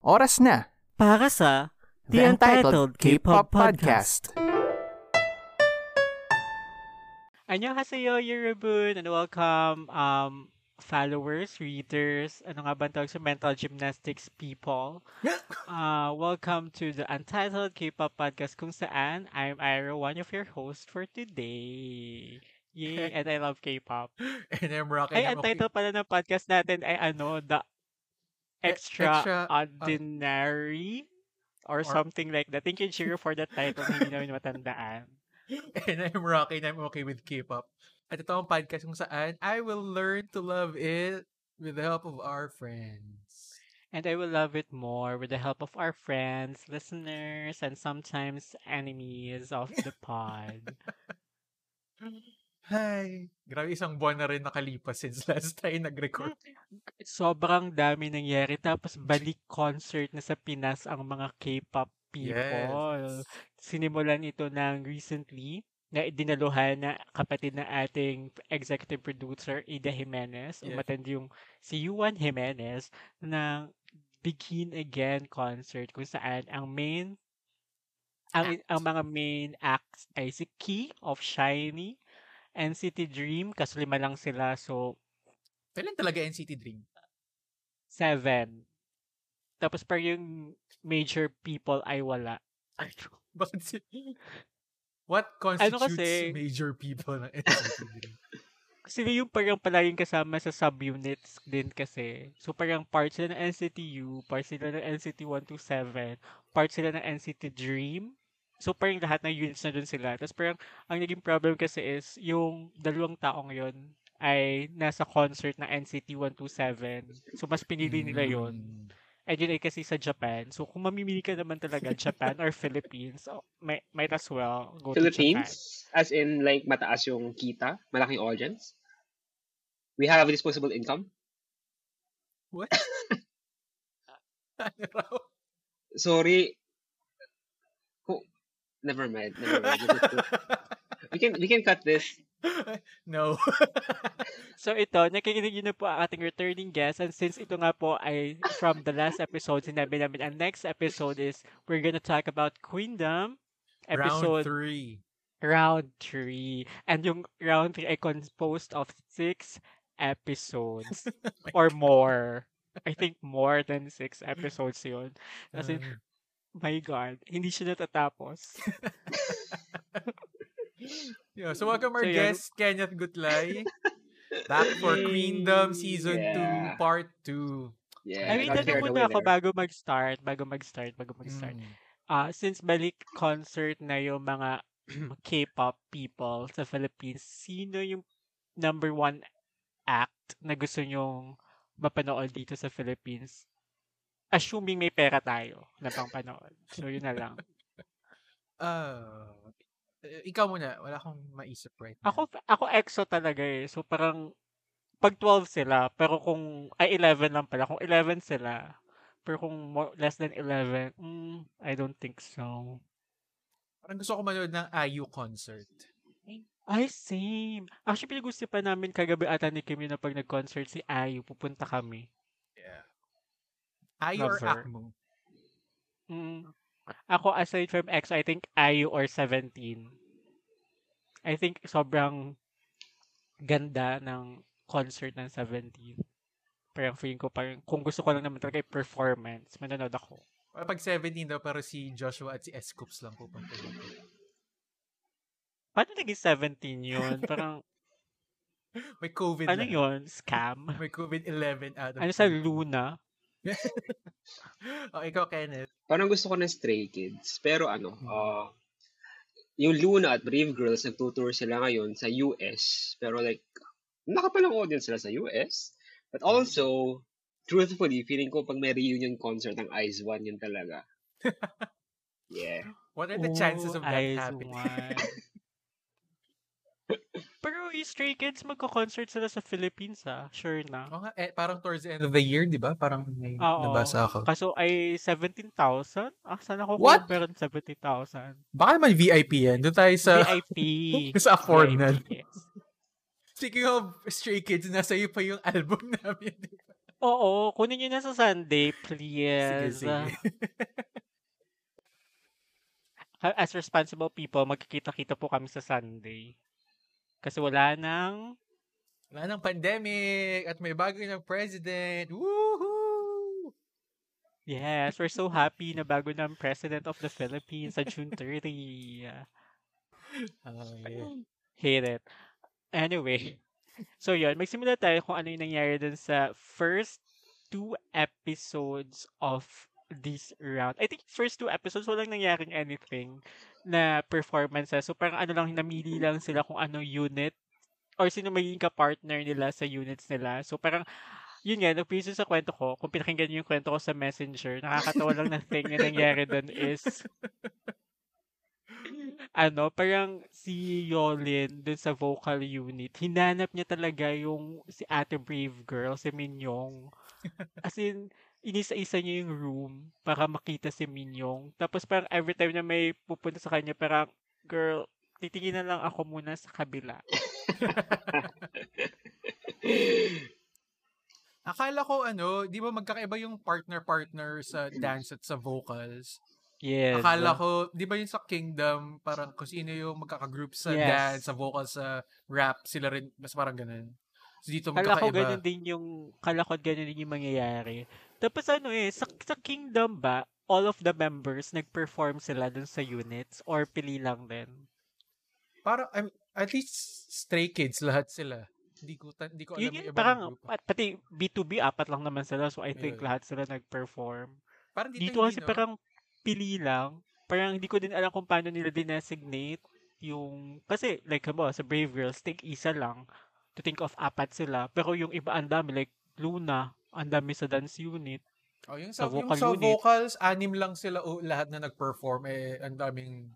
Oras na Para sa The Untitled K-Pop Podcast. Annyeonghaseyo, Yorobun, and welcome um, followers, readers, ano nga ba ang tawag sa mental gymnastics people. Uh, welcome to the Untitled K-Pop Podcast kung saan I'm Ira, one of your hosts for today. Yay, and I love K-pop. And I'm rocking Ay, ang title pala ng podcast natin ay ano, The Extraordinary or, Or- something like that. Thank you, Jiro, for the title. Hindi namin matandaan. And I'm rocking, I'm okay with K-pop. At ito ang podcast kung saan I will learn to love it with the help of our friends. And I will love it more with the help of our friends, listeners, and sometimes enemies of the pod. Hi! Grabe, isang buwan na rin nakalipas since last time nag-record. Sobrang dami nangyari. Tapos balik concert na sa Pinas ang mga K-pop people. Yes. Sinimulan ito ng recently na dinaluhan na kapatid na ating executive producer, Ida Jimenez. Yes. Umattend yung si Yuan Jimenez ng Begin Again concert kung saan ang main ang, ang mga main acts ay si Key of Shiny, NCT Dream, kaso lima lang sila, so Kailan talaga NCT Dream? seven. Tapos par yung major people ay wala. Ay, bakit si... What constitutes Ano kasi- major people ng NCT Dream? Sila yung parang palaging kasama sa subunits din kasi. So parang part sila ng NCTU, part sila ng NCT 127, part sila ng NCT Dream. So parang lahat ng units na dun sila. Tapos parang ang naging problem kasi is yung dalawang taong yon ay nasa concert ng NCT 127. So mas pinili nila yon Mm. And yun ay kasi sa Japan. So kung mamimili ka naman talaga Japan or Philippines, so, may, might as well go to Japan. Philippines, as in like mataas yung kita, malaking audience. We have disposable income. What? ano? Sorry. Never mind. Never mind. we can we can cut this. no. So ito, nakikinig yun na po ang ating returning guest. And since ito nga po ay from the last episode, sinabi namin, ang next episode is, we're gonna talk about Queendom. Round Episode three. round 3. And yung round 3 ay composed of 6 episodes. or more. I think more than 6 episodes yun. Kasi, Uh, my God, hindi siya natatapos. yeah, so welcome our So, guest, Kenneth Gutlay. Back for Yay! Queendom Season Yeah. 2, Part 2. Yeah. I mean, tanong muna ako bago mag-start, bago mag-start, bago mag-start. Mm. Ah, since balik concert na yung mga K-pop people sa Philippines, sino yung number one act na gusto nyong mapanood dito sa Philippines? Assuming may pera tayo na pang panood. So, yun na lang. Eh, ikaw muna, wala akong maisip right now. Ako, ako EXO talaga eh. So, parang pag 12 sila, pero kung, ay 11 lang pala. Kung 11 sila, pero kung more, less than 11, mm, I don't think so. Parang gusto ko manood ng IU concert. Ay, same. Actually, pinag-usapan namin kagabi ata ni Kim na pag nag-concert si Ayu, pupunta kami. IU or Lover. ACMO? Mm. Ako, aside from X, I think Ayu or 17. I think sobrang ganda ng concert ng 17. Parang feeling ko, parang, kung gusto ko lang naman talaga yung performance, manonood ako. Or pag 17 daw, pero si Joshua at si S-Coops lang pupunta dito. Paano naging 17 yun? Parang, May COVID ano lang. yun? Scam? May COVID-11 out of Ano sa 20. Luna? oh, ikaw, Kenneth. Parang gusto ko ng Stray Kids. Pero ano, Hmm. ah yung Luna at Brave Girls, nagtutour sila ngayon sa US. Pero like, nakapalang audience sila sa US. But Hmm. also, truthfully, feeling ko pag may reunion concert ng Eyes One, yun talaga. Yeah. What are the chances of that Eyes happening? Pero yung Stray Kids, magko-concert sila sa Philippines, ah. Sure na. Nga, eh, parang towards the end of the year, di ba? Parang may Oo. nabasa ako. Kaso ay 17,000? Ah, saan ako What? meron 70,000? Baka naman VIP yan. Doon tayo sa... VIP. sa afford na. VIP, yes. Speaking of Stray Kids, nasa iyo pa yung album namin. di ba? Oo, kunin niyo na sa Sunday, Sige, please. sige. Ha- As responsible people, magkikita-kita po kami sa Sunday. Kasi wala nang... Wala ng pandemic at may bago ng president. Woohoo! Yes, we're so happy na bago ng President of the Philippines sa June 30. Oh, yeah. Hate it. Anyway, so yun, magsimula tayo kung ano yung nangyari dun sa first two episodes of this round. I think first two episodes, walang nangyaring anything na performances. So parang ano lang, namili lang sila kung ano unit or sino magiging ka-partner nila sa units nila. So parang, yun nga, nagpiso sa kwento ko, kung pinakinggan niyo yung kwento ko sa messenger, nakakatawa lang na thing na nangyari dun is, ano, parang si Yolin dun sa vocal unit, hinanap niya talaga yung si ate Brave Girl, si Minyong. As in, inisa-isa niya yung room para makita si Minyong. Tapos parang every time na may pupunta sa kanya, parang, girl, titingin na lang ako muna sa kabila. Akala ko ano, di ba magkakaiba yung partner-partner sa dance at sa vocals? Yes. Akala ko, di ba yung sa Kingdom, parang kung sino yung magkaka-group sa Yes. dance, sa vocals, sa rap, sila rin, mas parang ganun. So dito Kala ko magkakaiba. ganun din yung, kala ko ganun din yung mangyayari. Tapos ano eh, sa, sa Kingdom ba, all of the members nag-perform sila dun sa units or pili lang din? Parang, I'm, at least Stray Kids, lahat sila. Hindi ko, ta- hindi ko alam Yun yun, parang, group. pat- pati B2B, apat lang naman sila. So I think Ayun. lahat sila nag-perform. Parang dito, Dito kasi no? parang pili lang. Parang hindi ko din alam kung paano nila dinesignate yung... Kasi, like, mo, sa Brave Girls, think isa lang. To think of apat sila. Pero yung iba, ang dami. Like, Luna, ang dami sa dance unit. Oh, yung sa sa, yung vocal sa unit. vocals, anim lang sila o, lahat na nag-perform. Eh, ang daming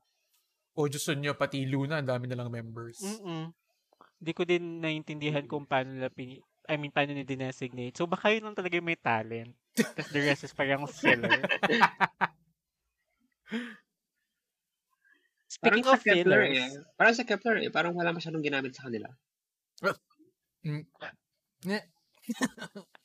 Ojo Sunyo, pati Luna, ang dami nilang members. Mm-mm. Hindi ko din naintindihan kung paano nila pini... I mean, paano nila dinesignate. So, baka yun lang talaga yung may talent. Tapos the rest is parang filler. Parang Speaking sa of Kepler fillers, eh. Parang sa Kepler eh. Parang wala masyadong ginamit sa kanila.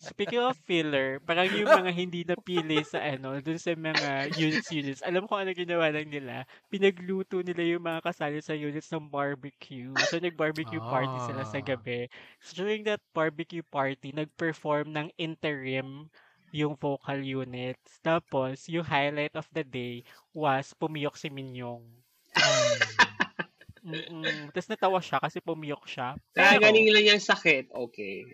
speaking of filler, parang yung mga hindi napili sa ano, dun sa mga units units. Alam ko ano ginawa lang nila. Pinagluto nila yung mga kasali sa units ng barbecue. So nag-barbecue party sila sa Ah. gabi. So during that barbecue party, nag-perform ng interim yung vocal units. Tapos, yung highlight of the day was pumiyok si Minyong. Mm-mm. Tapos natawa siya kasi pumiyok siya. Kaya Pero- galing lang yung sakit. Okay.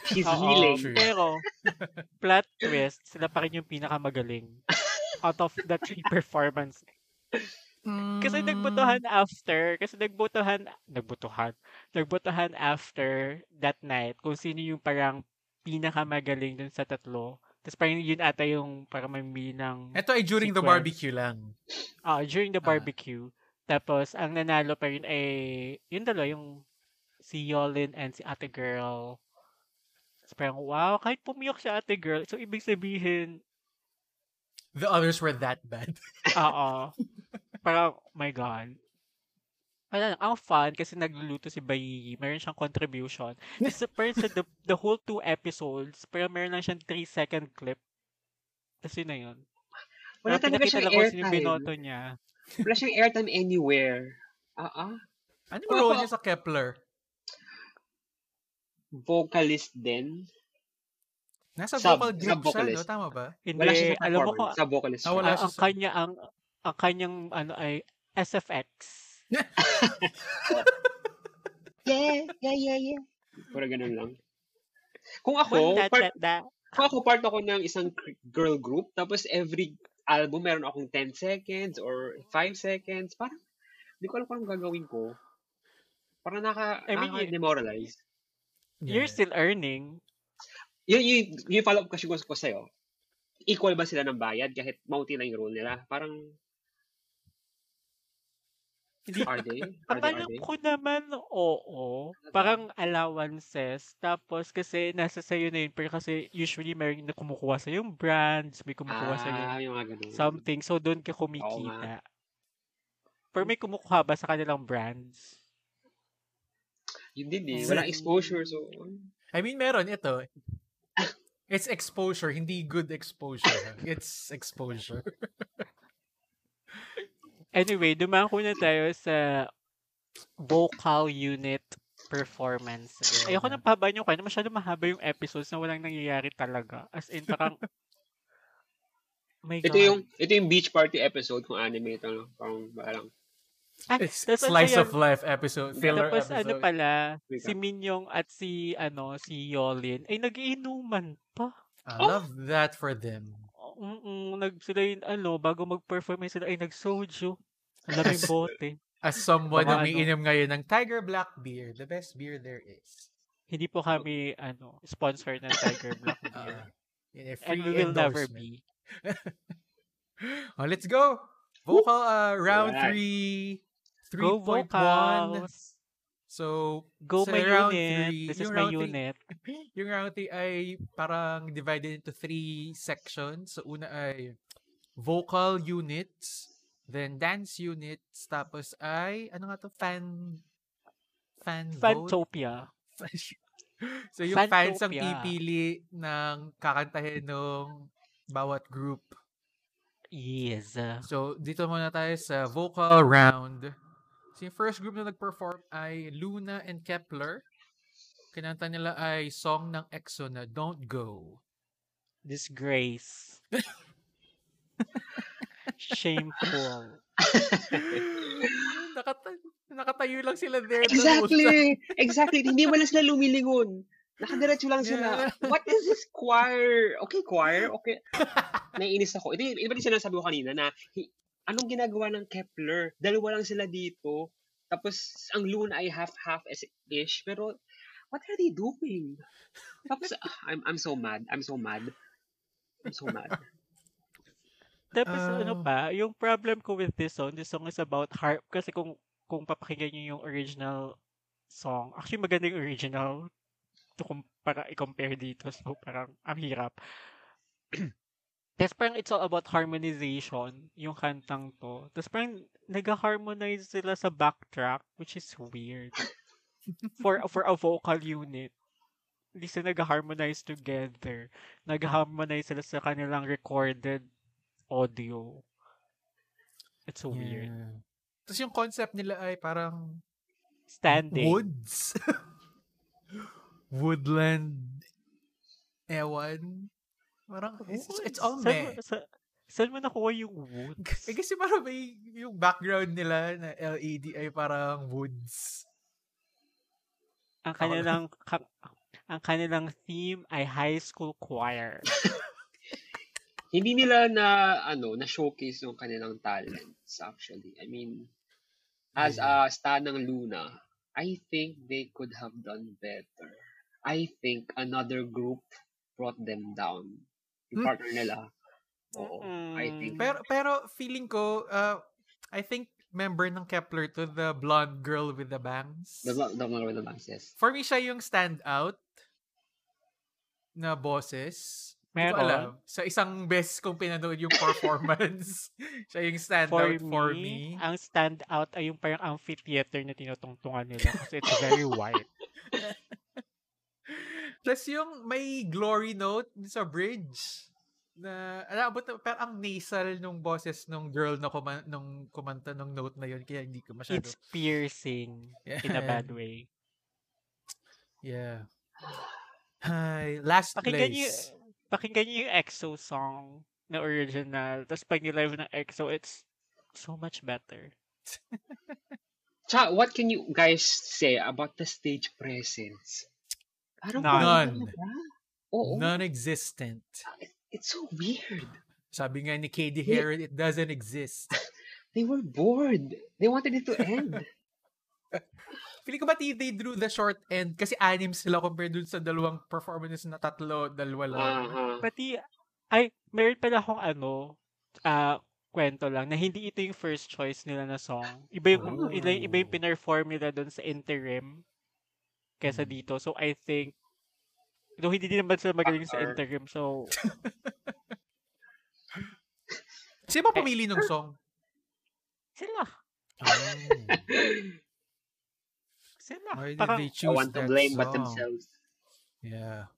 He's Oo, healing. True. Pero, plot twist, sila pa rin yung pinakamagaling. Out of the three performance. Kasi Mm. nagbotohan after, kasi nagbotohan, nagbotohan, nagbotohan after that night kung sino yung parang pinakamagaling dun sa tatlo. Tapos parang yun ata yung parang mamili ng, Ito ay during the Sequence. barbecue lang. ah during the Ah. barbecue. Tapos, ang nanalo pa rin ay, yun dalawa, yung si Yolin and si ate girl. Tapos parang, wow, kahit pumiyok si ate girl. So, ibig sabihin, The others were that bad. Oo. Parang, oh my God. Wala lang, ang fun kasi nagluluto si Bayi. Meron siyang contribution. Tapos parang sa the, the whole two episodes, pero meron lang siyang 3 second clip. Tapos yun na yun. Wala Parang talaga siyang kung sino yung airtime. binoto niya. Wala siyang airtime anywhere. Ah, ah. Ano yung role niya sa Kepler? Vocalist din. Nasa Sub- vocal group siya, no? Tama ba? Hindi, Wala siya sa alam mo ko. Sa vocalist Ah, siya. wala ang, siya ang sa- kanya, ang, ang kanyang, ano ay, SFX. Yeah, yeah, yeah, yeah. Pura ganun lang. Kung ako, That, part, that, that. kung ako part ako ng isang girl group, tapos every album meron akong 10 seconds or 5 seconds, parang, hindi ko alam kung anong gagawin ko. Parang naka, I mean, nakaka-demoralize. You're still earning. Yun, yun, yung follow-up question ko ko sa'yo. Equal ba sila ng bayad kahit mountain na yung role nila? Parang, Hindi are they? Are they, are they? ko naman, oo. Parang allowances. Tapos kasi nasa sa'yo na yun. Pero kasi usually meron na kumukuha sa yung brands, may kumukuha sa Ah, yung mga ganun. something. So doon ka kumikita. Pero may kumukuha ba sa kanilang brands? Yun din eh. Walang exposure. So, I mean, meron ito. It's exposure, hindi good exposure. It's exposure. Anyway, dumako na tayo sa vocal unit performance. Ayoko na pahabain yung kanya. Masyado mahaba yung episodes na walang nangyayari talaga. As in, parang... My Ito God. yung ito yung beach party episode kung anime ito. No? Parang parang Ah, It's tas ano slice of life episode, filler Tapos episode. ano pala, Wait si. Minyong at si ano si Yolin ay nagiinuman pa. I love that for them. Mm nag sila yung ano bago mag-perform sila ay nag-soju. Ang laming bote. As someone na ano. umiinom ngayon ng Tiger Black beer, the best beer there is. Hindi po kami ano sponsor ng Tiger Black Beer. Uh, And we will never be. Oh, let's go. Vocal uh, round Alright. 3, Go 3.1. vocals. So, Go sa my round unit. three, This is yung my round three- unit. yung round 3 ay parang divided into three sections. So, una ay vocal units, then dance units, tapos ay, ano nga to, fan, fan vote? Fantopia. so, yung fans ang Fantopia. pipili ng kakantahin ng bawat group. Yes. So, dito muna tayo sa vocal round. So, yung first group na nag-perform ay Luna and Kepler. Kinanta nila ay song ng EXO na Don't Go. Disgrace. Shameful. Nakata- nakatayo lang sila there. Exactly! Exactly. Hindi mo lang sila lumilingon. Nakadiretso lang sila. Yeah. What is this choir? Okay, choir. Okay. Naiinis ako. Ito, ito ba yung sinasabi ko kanina na anong ginagawa ng Kepler? Dalawa lang sila dito. Tapos, ang Luna ay half-half-ish. Pero, what are they doing? Tapos, ah, I'm, I'm so mad. I'm so mad. I'm so mad. Tapos ano Ah. pa, yung problem ko with this song, this song is about harp. Kasi kung kung papakinggan nyo yung original song, actually maganda yung original to para i-compare dito. So parang ang hirap. Tapos parang it's all about harmonization, yung kantang to. Tapos parang nag-harmonize sila sa backtrack, which is weird. for for a vocal unit. Hindi sila nag-harmonize together. Nag-harmonize sila sa kanilang recorded audio. It's so weird. Yeah. Tapos yung concept nila ay parang Standing. woods. Woodland. Ewan. Parang, it's, it's all Saan meh. mo- Sa, saan mo nakuha yung woods? Eh, kasi parang may, yung background nila na LED ay parang woods. ang kanilang ka- ang kanilang theme ay high school choir. Hindi nila na, ano, na showcase yung kanilang talents, actually. I mean, as a stan ng Luna, I think they could have done better. I think another group brought them down. Yung partner nila. Oo. I think. Pero, pero feeling ko, uh, I think member ng Kepler to the blonde girl with the bangs. The, the, the, the bangs, yes. For me, siya yung standout na bosses. Hindi ko Meron? alam. Sa isang beses kong pinanood yung performance, siya yung standout For for, me, me. ang standout ay yung parang amphitheater na tinutungtungan nila kasi it's very white. Plus yung may glory note sa bridge na alam but pero ang nasal nung boses nung girl na kuma, nung kumanta nung note na yun kaya hindi ko masyado It's piercing in a bad way. yeah Hi, last Pakinggan niyo, place. pakinggan niyo yung EXO song na original. Tapos pag live ng EXO, it's so much better. Tsaka, what can you guys say about the stage presence? Parang None. Oo. Non-existent. It's so weird. Sabi nga ni Katie Heron, it doesn't exist. They were bored. They wanted it to end. Feeling ko ba they, they drew the short end kasi anim sila compared dun sa dalawang performances na tatlo, dalawa lang. Uh-huh. Pati, ay, meron pala akong ano, ah, kwento lang, na hindi ito yung first choice nila na song. Iba yung, Oh. iba, iba yung pinerform nila doon sa interim kesa Mm. dito. So, I think, though hindi din naman sila magaling sa interim, so, Sino ba pumili ng song? sila. Oh. Sila. Why did Parang, they I choose want to that blame but song? themselves. Yeah.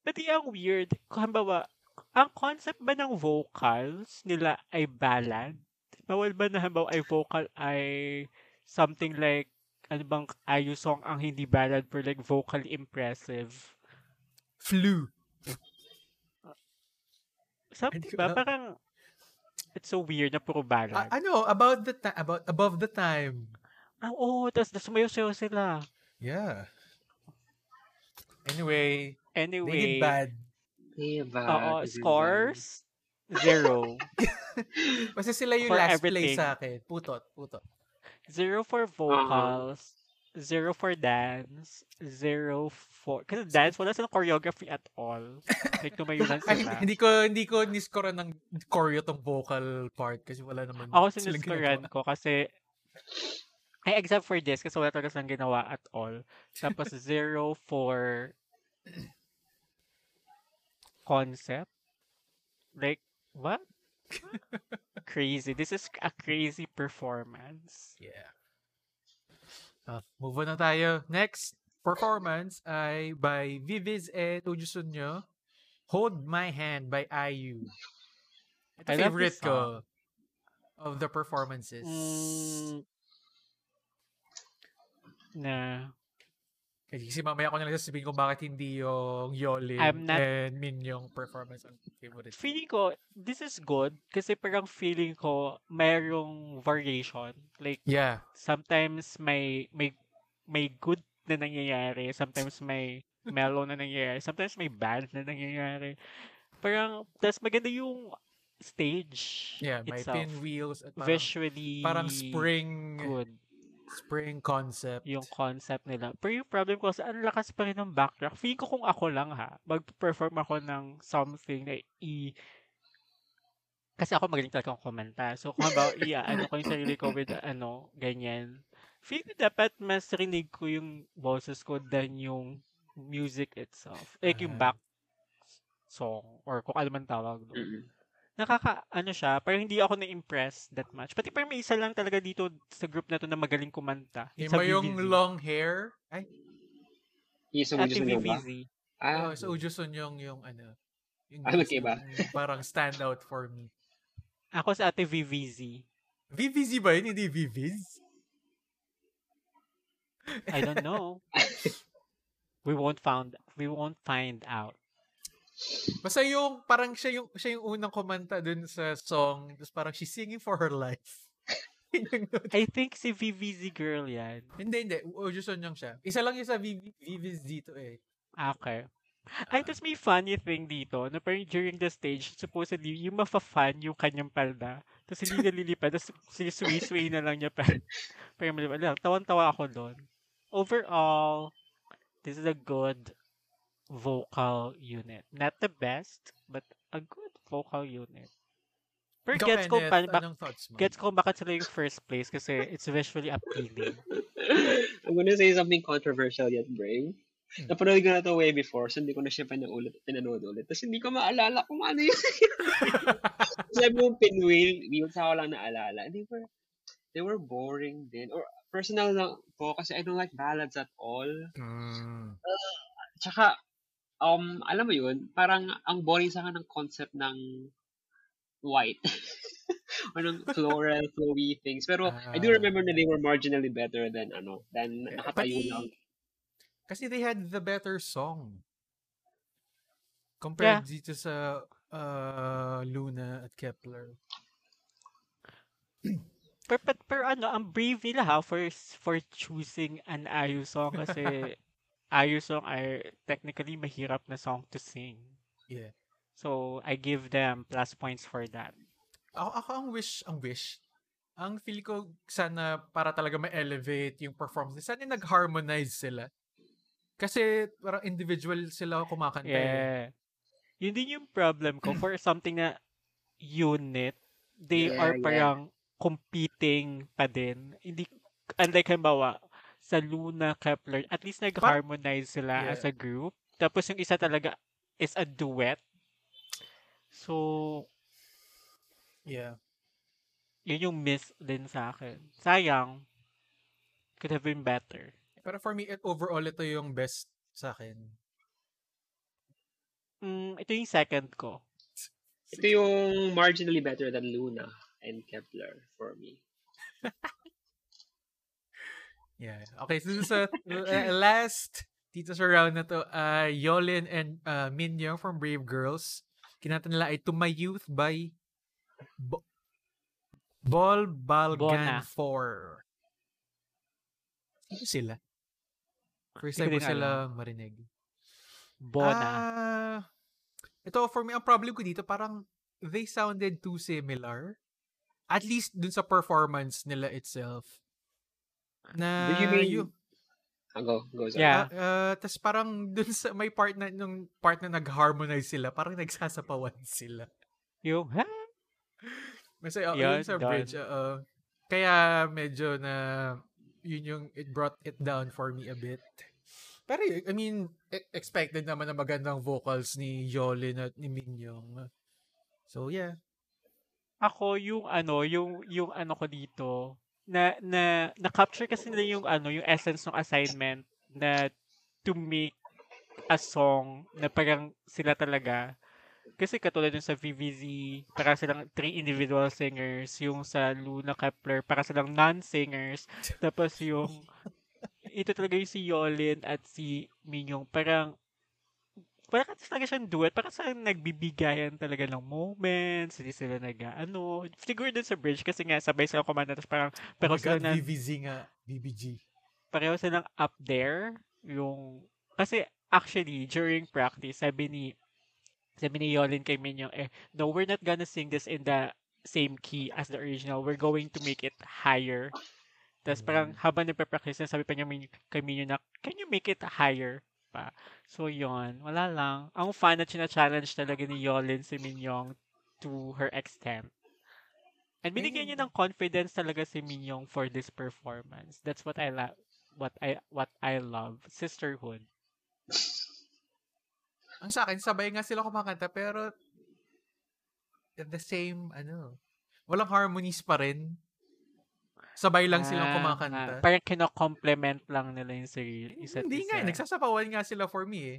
Pati ang weird, kung halimbawa, ang concept ba ng vocals nila ay ballad? Bawal ba na halimbawa ay vocal ay something like, ano bang ayu song ang hindi ballad pero like vocally impressive? Flu. Something Hindi ko ba? Parang, it's so weird na puro ballad. A- ano, about the ti- about above the time. Ah, oo, tapos sumayo-sayo sila. Yeah. Anyway, they Anyway, did bad. Diba? oo, scores, zero. Basta sila yung For last everything. place sa akin. Putot, putot. Zero for vocals, zero for dance, zero for... Kasi dance, wala silang choreography at all. Like, tumayunan Ay, sila. hindi ko hindi ko niskora ng choreo tong vocal part kasi wala naman Ako ginagawa. ko kasi ay except for this kasi wala talaga silang ginawa at all. Tapos zero for concept. Like, what? crazy. This is a crazy performance. Yeah. Ah, move on na tayo. Next performance ay by Viviz and Uju Sunyo. Hold My Hand by IU. Ito I favorite ko of the performances. Mm, na Kasi mamaya ko na lang sasabihin kung bakit hindi yung Yolin I'm not- and Min yung performance ang favorite. feeling ko, this is good kasi parang feeling ko mayroong variation. Like, Yeah. sometimes may may may good na nangyayari, sometimes may mellow na nangyayari, sometimes may bad na nangyayari. Parang tas maganda yung stage Yeah, may itself. pinwheels at parang, Visually parang spring good spring concept. yung concept nila. Pero yung problem ko, ang lakas pa rin ng backtrack. Feeling ko kung ako lang ha, mag-perform ako ng something na i... Kasi ako magaling talaga akong kumanta. So, kung ba, iya, ano ko yung sarili ko with, ano, ganyan. Feeling ko dapat mas rinig ko yung boses ko than yung music itself. Like yung Ah. back song or kung ano man tawag doon. Mm-mm. Nakaka, ano siya, parang hindi ako na-impress that much. Pati parang may isa lang talaga dito sa group na to na magaling kumanta. Yung Sa ba yung long hair? Ay, Yung sa Ate Ujusun yun ba? Ah, oh, sa Uju Sunyong yung ano. Yung Ah, magkaiba. yung parang stand out for me. Ako sa ate VVZ. VVZ ba yun? Hindi VVZ? I don't know. we won't found we won't find out. Basta yung, parang siya yung, siya yung unang kumanta dun sa song. Tapos parang she's singing for her life. Yung. I think si VVZ girl yan. hindi, hindi. Uju Sunyong siya. Isa lang yung sa VV, VVZ dito eh. Ah, Okay. Ay, tapos may funny thing dito, na parang during the stage, supposedly, yung mafa-fan yung kanyang palda. Tapos hindi niya lilipad, tapos sinisway-sway na lang niya pa. Parang malipad lang. Tawan-tawa ako doon. Overall, this is a good vocal unit. Not the best, but a good vocal unit. Pero Ikaw, gets ko, pa, mo? gets ko bakit sila yung first place kasi it's visually appealing. I'm gonna say something controversial yet, Brave. Hmm. Napanood ko na to way before, so hindi ko na siya pinaulit, pinanood ulit. Tapos hindi ko maalala kung ano yun. Sabi mo, pinwheel, wheels ako lang naalala. They were, they were boring din. Or personal lang po, kasi I don't like ballads at all. Mm. Tsaka, um, alam mo yun, parang ang boring sa akin ng concept ng white. or ng floral, flowy things. Pero I do remember na they were marginally better than, ano, than Eh, nakatayo pati- lang. Kasi they had the better song. Compared dito sa uh, Luna at Kepler. Pero, pero, pero ano, ang brave nila ha for for choosing an Ayu song kasi Ayu song ay technically mahirap na song to sing. Yeah. So, I give them plus points for that. Ako, ako ang wish, ang wish, ang feel ko sana para talaga ma-elevate yung performance. Sana nag-harmonize sila. Kasi parang individual sila kumakanta. eh. Yeah. Yun din yung problem ko for something na unit, they Yeah, are yeah. parang competing pa din. Hindi, unlike halimbawa, sa Luna, Kepler, at least nag-harmonize sila Yeah. as a group. Tapos yung isa talaga is a duet. So, Yeah. yun yung miss din sa akin. Sayang. Could have been better. Pero for me, it, overall, ito yung best sa akin. Mm, ito yung second ko. Ito yung marginally better than Luna and Kepler for me. Yeah. Okay, so sa uh, last dito sa round na to, uh, Yolin and uh, Minyoung from Brave Girls. Kinanta nila ay To My Youth by Bo- Bol Balgan Bona. 4. Sino sila? First time ko sila marinig. Bona. Ah, ito, for me, ang problem ko dito, parang they sounded too similar. At least dun sa performance nila itself. Na, Do you mean- yung- Ah, go, go, sorry. Yeah. Uh, tas parang dun sa may part na nung part na nag-harmonize sila, parang nagsasapawan sila. yung, ha? Kasi uh, Yun, yun sa done. bridge, oo. kaya medyo na yun yung it brought it down for me a bit. Pero I mean, e- expected naman na magandang vocals ni Yolin at ni Minyong. So yeah. Ako, yung ano, yung, yung ano ko dito, na, na, na-capture kasi nila yung ano, yung essence ng assignment na to make a song na parang sila talaga. Kasi katulad yung sa VVZ, para silang three individual singers. Yung sa Luna Kepler, para silang non-singers. Tapos yung, ito talaga yung si Yolin at si Minyong. Parang, parang kasi talaga siyang duet. Parang sa nagbibigayan talaga ng moments. Hindi sila nag, ano, siguro dun sa bridge kasi nga sabay sila kumanta. Tapos parang, pero oh sila God, na, VVZ nga. VBG. pareho silang up there. Yung, kasi actually, during practice, sabi ni, sabi ni Yolin kay Minyong, eh, no, we're not gonna sing this in the same key as the original. We're going to make it higher. Tapos parang habang nagpa-practice na, sabi pa niya kay Minyong na, can you make it higher pa? So, yon Wala lang. Ang fun at challenge talaga ni Yolin si Minyong to her extent. And binigyan niya ng confidence talaga si Minyong for this performance. That's what I love. What I what I love. Sisterhood. Ang sa akin, sabay nga sila kumakanta, pero at the same, ano, walang harmonies pa rin. Sabay lang silang Ah, kumakanta. ah, parang kino-complement lang nila yung sarili. Isa't Hindi isa. nga, eh, nagsasapawan nga sila for me eh.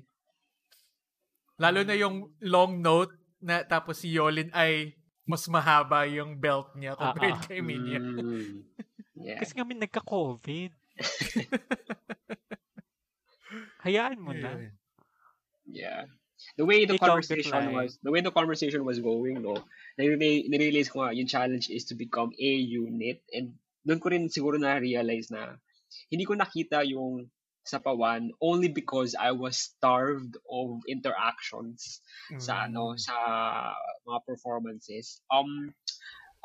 Lalo na yung long note na tapos si Yolin ay mas mahaba yung belt niya Ah, compared ah. kay Minya. Mm. Yeah. Kasi kami nagka-COVID. Hayaan mo na. Yun. Yeah. The way the Ikaw, conversation was, the way the conversation was going, no, nare- narealize ko nga, yung challenge is to become a unit. And doon ko rin siguro na-realize na hindi ko nakita yung sapawan only because I was starved of interactions sa ano Mm. sa mga performances. Um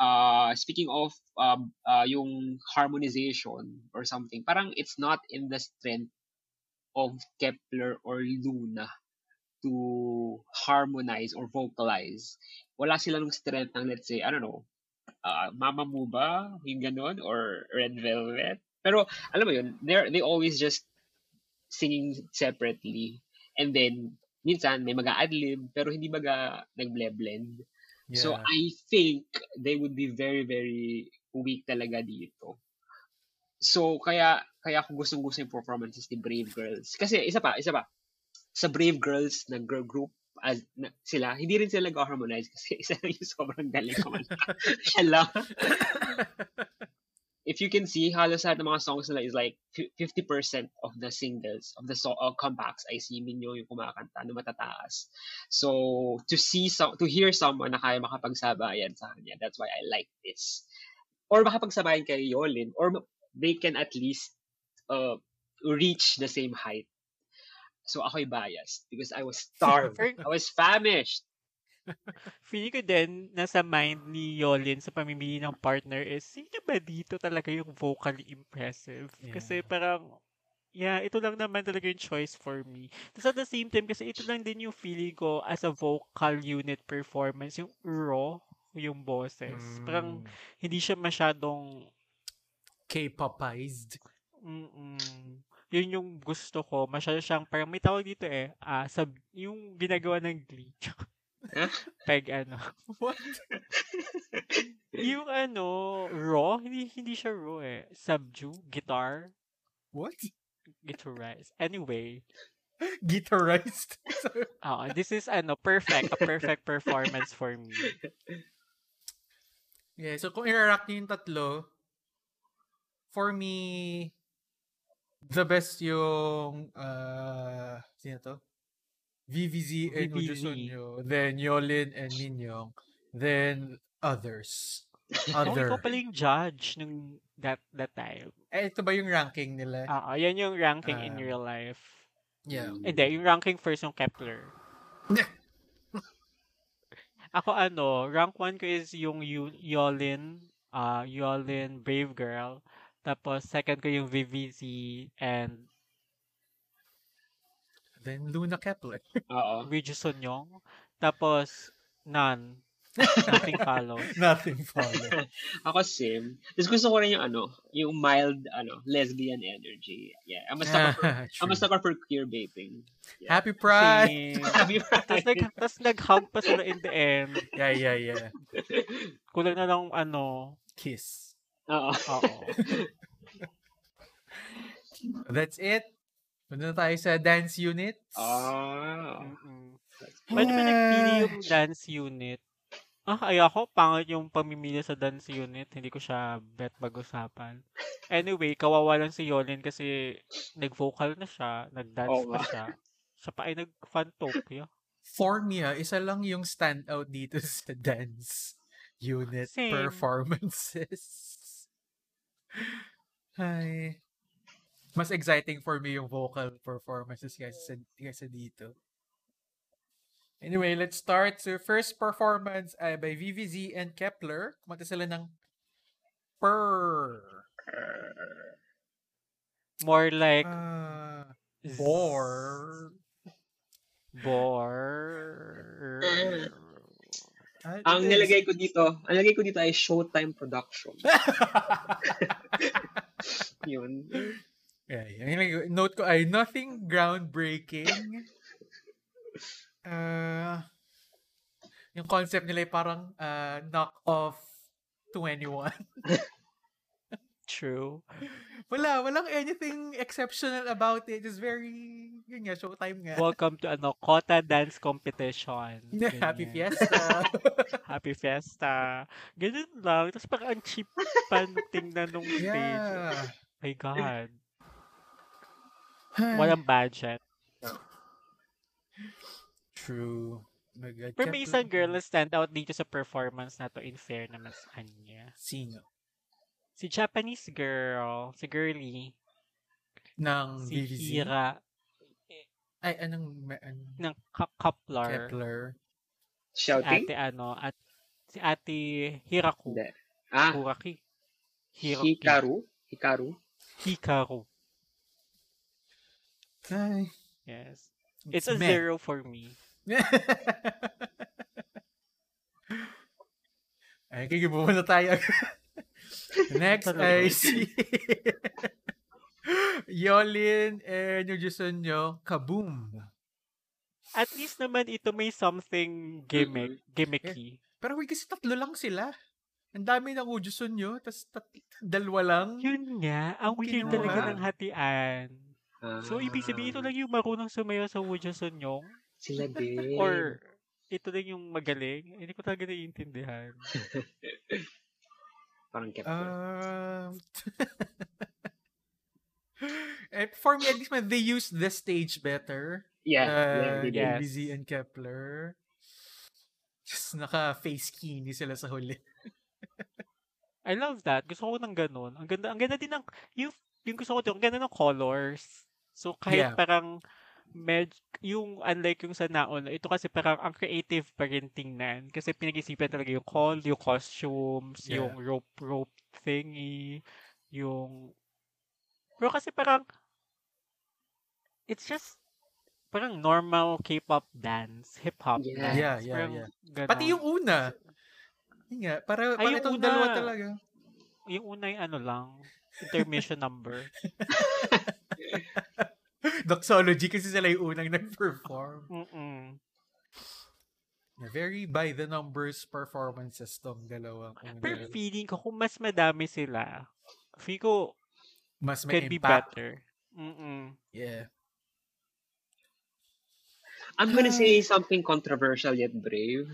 uh speaking of um uh, yung harmonization or something, parang it's not in the strength of Kepler or Luna to harmonize or vocalize. Wala silang strength ng let's say, I don't know, uh, Mama Mu ba? Yung ganon? Or Red Velvet? Pero, alam mo yun, they're, they always just singing separately. And then, minsan, may mga adlib, pero hindi baga nag-blend. So, Yeah. I think they would be very, very weak talaga dito. So, kaya, kaya ako gustong-gusto yung performances ni Brave Girls. Kasi, isa pa, isa pa, sa Brave Girls na girl group, as, na, sila, hindi rin sila nag-harmonize kasi isa lang yung sobrang galing kumanta. Siya lang. If you can see, halos lahat ng mga songs nila is like fi- 50% of the singles, of the so, uh, compacts ay si Minyo yung kumakanta na matataas. So, to see, some, to hear someone na kaya makapagsabayan sa kanya, that's why I like this. Or makapagsabayan kay Yolin, or they can at least uh, reach the same height. So, ako'y biased because I was starved. I was famished. Feeling ko din, nasa mind ni Yolin sa pamimili ng partner is, sino ba dito talaga yung vocally impressive? Kasi Yeah. parang, yeah, ito lang naman talaga yung choice for me. Tapos at the same time, kasi ito lang din yung feeling ko as a vocal unit performance, yung raw, yung boses. Parang, Mm. hindi siya masyadong, K-popized. mm yun yung gusto ko. Masyado siyang, parang may tawag dito eh, ah, sub, yung ginagawa ng Glee. Huh? Peg ano. What? Yung ano, raw, hindi hindi siya raw eh. Subdue, guitar, What? guitarize. Anyway, Guitarized. Oo, this is ano, perfect. A perfect performance for me. yeah, so kung i-rank niyo yung tatlo, for me, the best yung, uh, sino to? VVZ and VVZ. Ujusunyo, then Yolin and Minyong, then others. Oh, Other. ikaw pala yung judge nung that that time. Eh, ito ba yung ranking nila? Oo, yan yung ranking in Ah. real life. yeah. Hindi, yung ranking first yung Kepler. Ako ano, rank 1 ko is yung Yu- Yolin, uh, Yolin Brave Girl. Tapos second ko yung VVZ and Then Luna Kepler. Oo. Riju Sunyong. Tapos none. Nothing follows. Nothing follow. Ako same. Tapos gusto ko rin yung ano, yung mild ano, lesbian energy. Yeah. I'm a sucker for, I'm a sucker for queer baiting. Happy Pride! Happy Tapos Pride. nag, tapos nag-hug pa sila in the end. Yeah, yeah, yeah. Kulang na lang ano. Kiss. Oo. Oo. That's it. Punta na tayo sa dance unit. Ah. Mm-mm. Paano ba nagpili yung dance unit? Ah, ay ako, pangit yung pamimili sa dance unit. Hindi ko siya bet mag-usapan. Anyway, kawawa lang si Yolin kasi nag-vocal na siya, nag-dance Oo pa nga. siya. Siya pa ay nag-fantopia. For me, ah, isa lang yung standout dito sa dance unit Same. performances. Ay. Mas exciting for me yung vocal performances kaysa, kaysa dito. Anyway, let's start. So, first performance ay by VVZ and Kepler. Kumanta sila ng Per. More like Uh, z- bore. Bore. Ah, Ang nilagay ko dito, ang nilagay ko dito ay Showtime Production. Yun. Nilagay ko- note ko ay nothing groundbreaking. Uh, yung concept nila ay parang uh, knock off 21. True. Wala, walang anything exceptional about it. It's very, yun nga, showtime nga. Welcome to ano, Kota Dance Competition. Happy Ganyan. Fiesta. Happy Fiesta. Ganun lang. Tapos parang ang cheap pa tingnan nung stage. yeah. My God. Walang budget. True. God. Pero may isang girl na stand out dito sa performance na to in fair naman sa kanya. Sino? Si Japanese girl, si Girly, Ng si VVZ? Hira Ay, anong, anong ng Kepler, Kepler? si Shouting? ate ano, at si ate Hiraku. Hindi. Ah, Kuraki. Hiraki. Hikaru? Hikaru? Hikaru. Ay, Yes. It's a meh. zero for me. Ay, kikibuha na tayo. Next ay si Yolin and yung Jusun nyo, Kaboom. At least naman ito may something gimmick, gimmicky. Pero wait, kasi tatlo lang sila. Ang dami ng Ujusun nyo, tapos tat- dalawa lang. Yun nga, ang weird Kinuha. talaga ng hatian. Ah, So, ibig sabihin, ito lang yung marunong sumayaw sa Wujya Sunyong? Sila din. Or, ito lang yung magaling? Hindi ko talaga naiintindihan. Parang Kepler. Um, eh, for me, at least man, they used the stage better. yeah, Uh, yeah. BZ and Kepler. Just naka-face kini sila sa huli. I love that. Gusto ko ng ganun. Ang ganda, ang ganda din ng, yung, yung gusto ko din, ang ganda ng colors. So, kahit Yeah. parang, med, yung unlike yung sa naon, ito kasi parang ang creative pa rin tingnan. Kasi pinag-isipan talaga yung call, yung costumes, Yeah. yung rope-rope thingy, yung... Pero kasi parang, it's just, parang normal K-pop dance, hip-hop Yeah. dance. Yeah, yeah, Parang yeah. ganon. Pati yung una. Yun nga, para, Ay, para yung itong una. dalawa talaga. Yung una yung ano lang, intermission number. Doxology kasi sila yung unang nag-perform. Mm-mm. Very by the numbers performances tong dalawang Pero feeling ko, kung mas madami sila, feel ko, Mas may can be impact. better. Mm-mm. Yeah. I'm gonna say something controversial yet brave.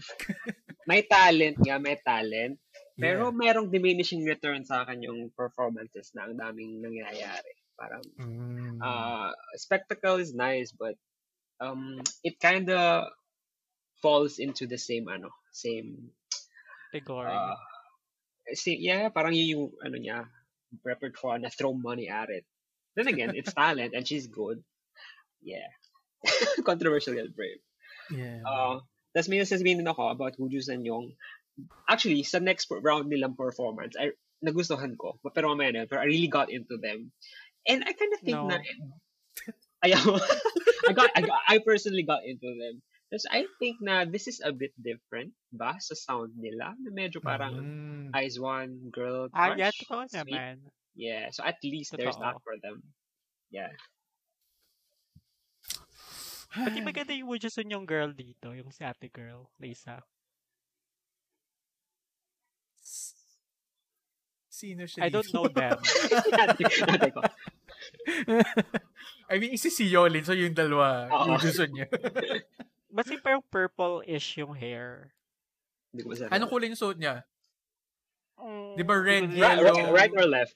May talent nga, may talent. Pero Yeah. merong diminishing return sa akin yung performances na ang daming nangyayari. Parang, Mm. uh, spectacle is nice, but um, it kinda falls into the same, ano, same, Category. uh, see, yeah, parang yun yung, ano niya, repertoire na throw money at it. Then again, it's talent and she's good. Yeah. Controversial yet brave. yeah. Uh, Tapos may nasasabihin din ako about Woo San Young. Actually, sa next round nilang performance, I, nagustuhan ko. Pero mamaya na, pero I really got into them. And I kind of think No. na, ayaw, I, got, I, got, I personally got into them. Tapos I think na this is a bit different ba sa sound nila? Na medyo parang Mm. Eyes One, Girl, ah, yeah, Crush, totoo Sweet. naman. Yeah, so at least there's Totoo. that for them. Yeah. Pati maganda yung Woo Sun yung girl dito, yung si ate girl, Lisa. Sino siya I don't dito? know them. Ko. I mean, isi si Yolin, so yung dalawa, Oo. yung gusto niya. Basta parang purple-ish yung hair. Hindi ko masabi. Anong kulay yung suot niya? Mm, Di ba red, hindi ko- Right, yellow? right, right or left?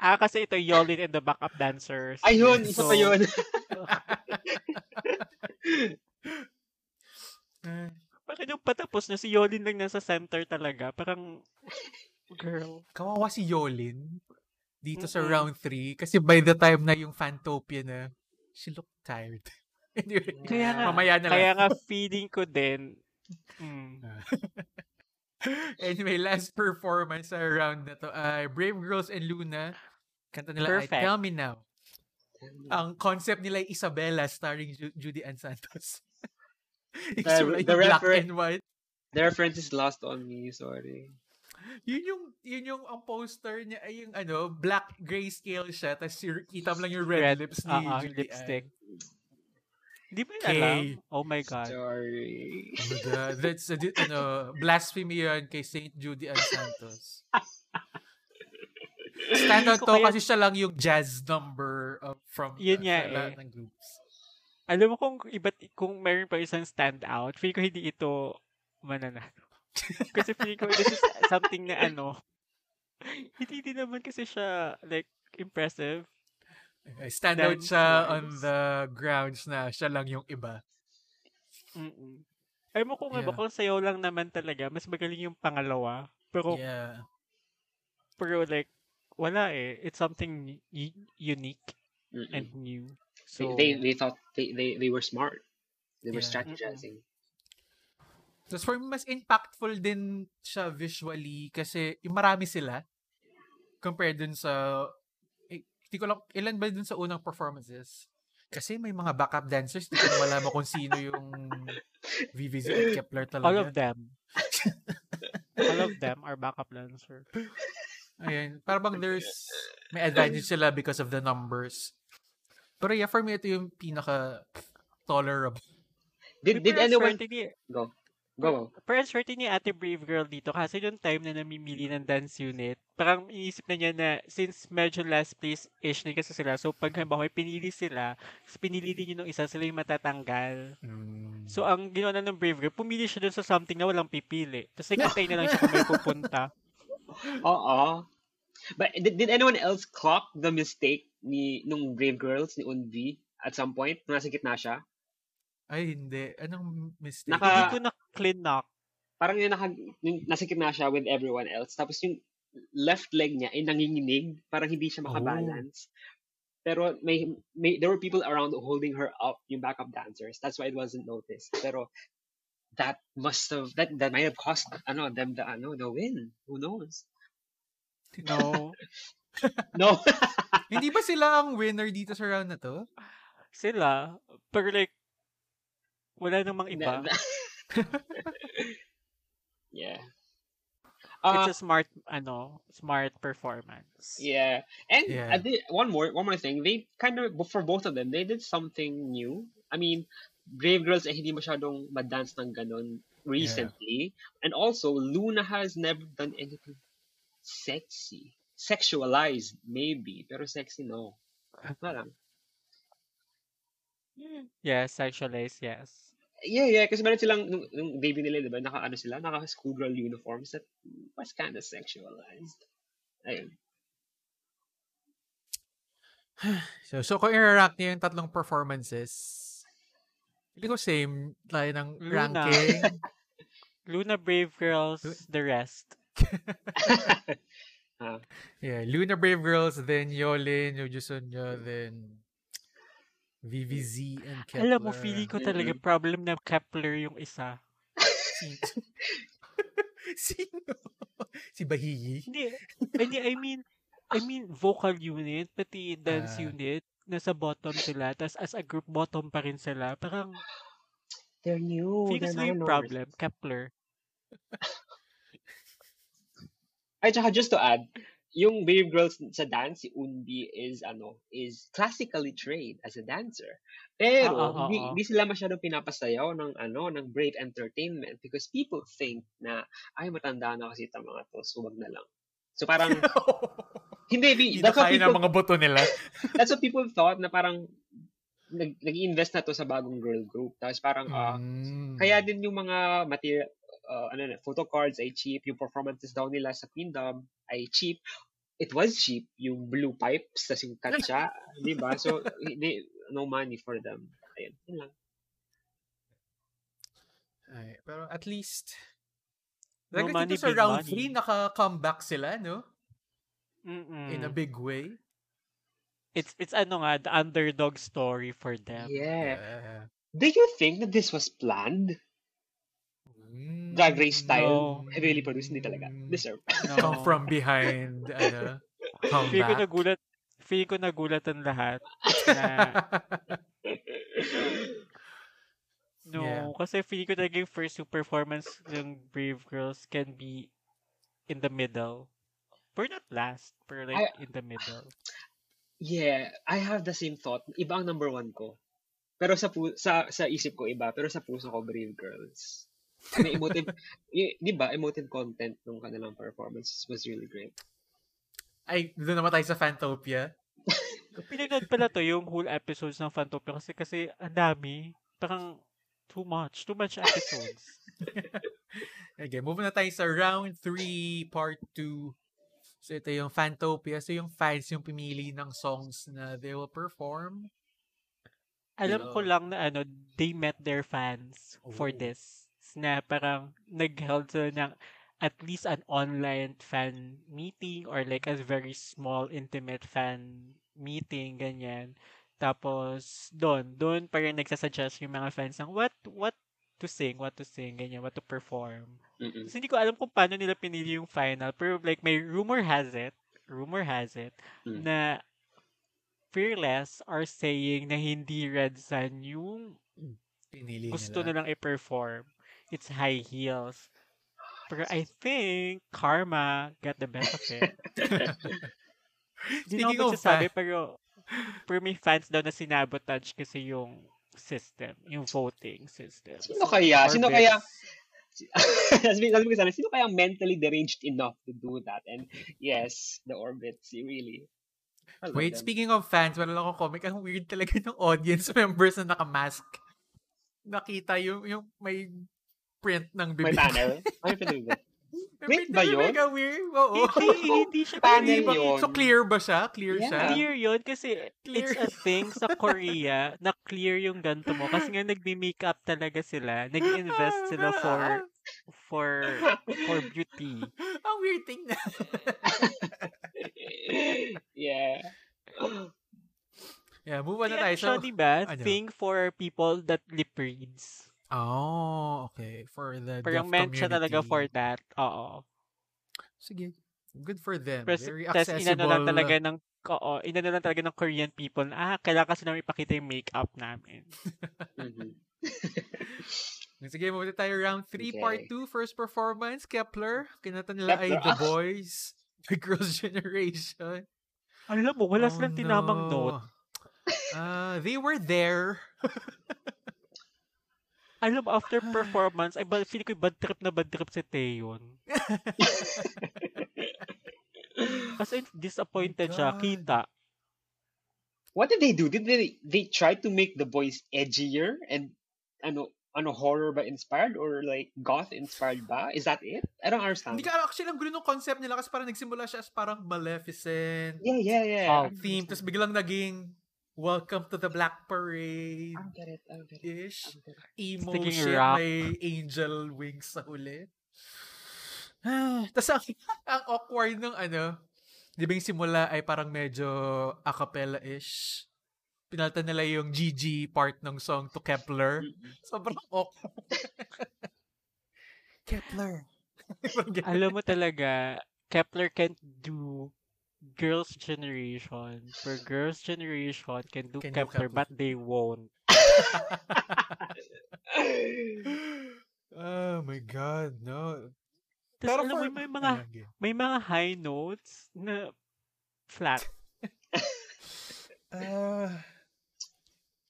Ah, kasi ito Yolin and the backup dancers. Ayun, isa pa So, yun. Ah, Parang yung patapos na si Yolin lang nasa center talaga. Parang, girl. Kawawa si Yolin dito sa Mm-mm. round 3 kasi by the time na yung Fantopia na, she looked tired. anyway, Kaya nga, mamaya na lang. kaya nga feeling ko din, mm, anyway, last performance sa round na to ay Brave Girls and Luna. Kanta nila ay Perfect. Tell Me Now. Ang concept nila ay Isabella starring Ju- Judy Ann Santos. The yung black refer- and white. The reference is lost on me, sorry. Yun yung, yun yung ang poster niya ay yung ano, black grayscale siya tapos y- kita mo lang yung red, Red, lips ni ah, ah, Judy lipstick. Ann. Di ba yun alam? Oh my God. Sorry. Oh my God. That's a, di- ano, blasphemy yun kay Saint Judy Ann Santos. Standout So, to kaya- kasi siya lang yung jazz number of, from Yun uh, eh. lahat ng groups. Alam mo kung iba't kung meron pa isang standout, feeling ko hindi ito mananalo. kasi feeling ko this is something na ano, hindi din naman kasi siya like impressive. Uh, Standout siya Dance-wise. on the grounds na siya lang yung iba. Mm-mm. Ay mo kung Yeah. iba kung sayo lang naman talaga, mas magaling yung pangalawa. Pero Yeah. pero like wala eh. It's something y- unique Mm-mm. and new. They, So they, they thought they, they, they were smart. They were Yeah. strategizing. Tapos for me, mas impactful din siya visually kasi yung marami sila compared dun sa eh, hindi ko lang, ilan ba dun sa unang performances? Kasi may mga backup dancers, hindi ko na malaman kung sino yung VVZ at Kepler talaga. all of them. all of them are backup dancer. Ayun. Para bang there's, may advantage sila because of the numbers. Pero yeah, for me, ito yung pinaka tolerable. Did, did anyone... Go. Go. Pero swerte ni Ate Brave Girl dito kasi yung time na namimili ng dance unit, parang iisip na niya na since medyo last place-ish na kasi sila, so pag halimbawa pinili sila, pinili din yun ng isa, sila yung matatanggal. So ang ginawa na ng Brave Girl, pumili siya dun sa something na walang pipili. Tapos nagkantay na lang siya kung may pupunta. Oo. But did, did anyone else clock the mistake ni nung Brave Girls ni Unvi at some point? Nung nasa gitna siya? Ay, hindi. Anong mistake? Naka- Hindi ko na clean knock. Parang yung, naka, yung nasa gitna siya with everyone else. Tapos yung left leg niya ay nanginginig. Parang hindi siya makabalance. Pero may, may there were people around holding her up, yung backup dancers. That's why it wasn't noticed. Pero that must have that that might have cost ano them the ano the win. Who knows? No. No. hindi ba sila ang winner dito sa round na to? Sila, pero like, wala namang iba. Yeah. Uh, It's a smart, ano, smart performance. Yeah, and Yeah. I did one more one more thing. They kind of for both of them, they did something new. I mean, Brave Girls eh hindi masyadong madance ng ganun recently, and also Luna has never done anything sexy, sexualized maybe, pero sexy no. Lang. Yes, sexualized, yes. Yeah, yeah. Kasi meron silang, nung, nung debut nila, di ba, naka, ano sila, naka schoolgirl uniforms that was kind of sexualized. Ayun. So, so kung i-rank niyo yung tatlong performances, hindi ko same tayo ng Luna. ranking. Luna Brave Girls, Lu- the rest. Ah, yeah, Luna Brave Girls, then Yolin, Yuju Sunyo, then VVZ and Kepler. Alam mo, feeling ko talaga problem na Kepler yung isa. Sino? Sino? Si Bahiyi? Hindi, hindi, I mean, I mean, vocal unit, pati dance Ah. unit, nasa bottom sila, tapos as a group, bottom pa rin sila. Parang, they're new. feeling ko yung problem, Kepler. Ay, tsaka just to add, yung Brave Girls sa dance, si Undi is, ano, is classically trained as a dancer. Pero, Ah, ah, ah, hindi, hindi sila masyadong pinapasayaw ng, ano, ng Brave Entertainment because people think na, ay, matanda na kasi itong mga to, so wag na lang. So parang, hindi, that's what people, mga boto nila. that's what people thought na parang, nag, nag-invest na to sa bagong girl group. Tapos parang, Mm. kaya din yung mga material, uh, ano na, photo cards ay cheap, yung performances daw nila sa Queendom ay cheap. It was cheap, yung blue pipes, tas yung katsa, di ba? So, hindi, no money for them. Ayun, yun lang. Ay, pero at least, No no money, sa big round money. 3, naka-comeback sila, no? Mm-mm. In a big way. It's, it's ano nga, the underdog story for them. Yeah. Yeah. Do you think that this was planned? Mm, Drag race No. style? Heavily produced? Hindi talaga. Deserve. No. Come from behind, ano, Feeling ko comeback. nagulat, feeling ko nagulatan lahat na No, Yeah. kasi feeling ko talaga yung first two performance ng Brave Girls can be in the middle. But not last, but like I- in the middle. Yeah, I have the same thought. Iba ang number one ko. Pero sa pu- sa sa isip ko iba, pero sa puso ko Brave Girls. May emotive, y- di ba, emotive content ng kanilang performance was really great. Ay, doon naman tayo sa Fantopia. Pinanood pala to yung whole episodes ng Fantopia kasi kasi ang dami. Parang too much. Too much episodes. Okay, move na tayo sa round 3, part 2. So, ito yung Fantopia. So, yung fans yung pimili ng songs na they will perform. Alam ko Hello. lang na ano, they met their fans for Oh. This. Na parang nag-held sila ng at least an online fan meeting or like a very small intimate fan meeting, ganyan. Tapos, doon, doon parang nagsasuggest yung mga fans ng what, what to sing, what to sing, ganyan, what to perform. Mm-mm. Kasi hindi ko alam kung paano nila pinili yung final. Pero like, may rumor has it, rumor has it, Mm. na Fearless are saying na hindi Red Sun yung Pinili gusto nila. nilang i-perform. It's high heels. Pero I think Karma got the best of it. Hindi ako magsasabi, fan- pero, pero may fans daw na sinabotage kasi yung system, yung voting system. Sino kaya? Sino Orbis. kaya? sabi, sabi ko sana, sino kaya mentally deranged enough to do that? And yes, the orbits, really. Wait, them. speaking of fans, wala lang akong comic. Ang weird talaga ng audience members na nakamask. Nakita yung, yung may print ng May bibig. panel? Ay, pinag May Print print ba yun? Ang weird. Oo. Hindi, hindi siya Panel yun. So, clear ba siya? Clear Yeah. siya? Clear yun kasi Clear. it's a thing sa Korea na clear yung ganto mo. Kasi nga nagbi-makeup talaga sila. Nag-invest sila for for for beauty. Ang weird thing na. yeah. yeah, move on na tayo. siya, So, di ba? ano? Thing for people that lip reads. Oh, okay. For the Parang deaf meant siya talaga for that. Oo. Sige. Good for them. Pero Very accessible. inano lang talaga ng Oo, inano lang talaga ng Korean people na, ah, kailangan kasi namin ipakita yung makeup namin. Mhm. Sige, na tayo round 3, Okay. part 2. First performance, Kepler. Kinata nila ay Kepler, The ah. Boys. The Girls' Generation. Alam mo, wala Oh, silang tinamang no. note. Uh, they were there. Alam after performance, ay feeling ko bad trip na bad trip si Taeyon. Kasi disappointed siya, God. kita. What did they do? Did they they try to make the boys edgier and ano ano horror ba inspired or like goth inspired ba? Is that it? I don't understand. Hindi ka actually ang gulo ng concept nila kasi parang nagsimula siya as parang Maleficent Yeah, yeah, yeah. Oh, theme, tapos biglang naging Welcome to the Black Parade I don't get it. I don't get it. ish. I don't get it. Emo Sticking shit, rock. may angel wings sa huli. Tapos ang, ang awkward ng ano, di ba yung simula ay parang medyo a cappella-ish. Pinalta nila yung GG part ng song to Kepler. Sobrang awkward. Kepler. Alam mo talaga, Kepler can't do Girls' Generation. For Girls' Generation can do Can do Kepler, Kepler. but they won't. oh my God, no. Tapos alam mo, may mga, Ayan, game. may mga high notes na flat. Ah.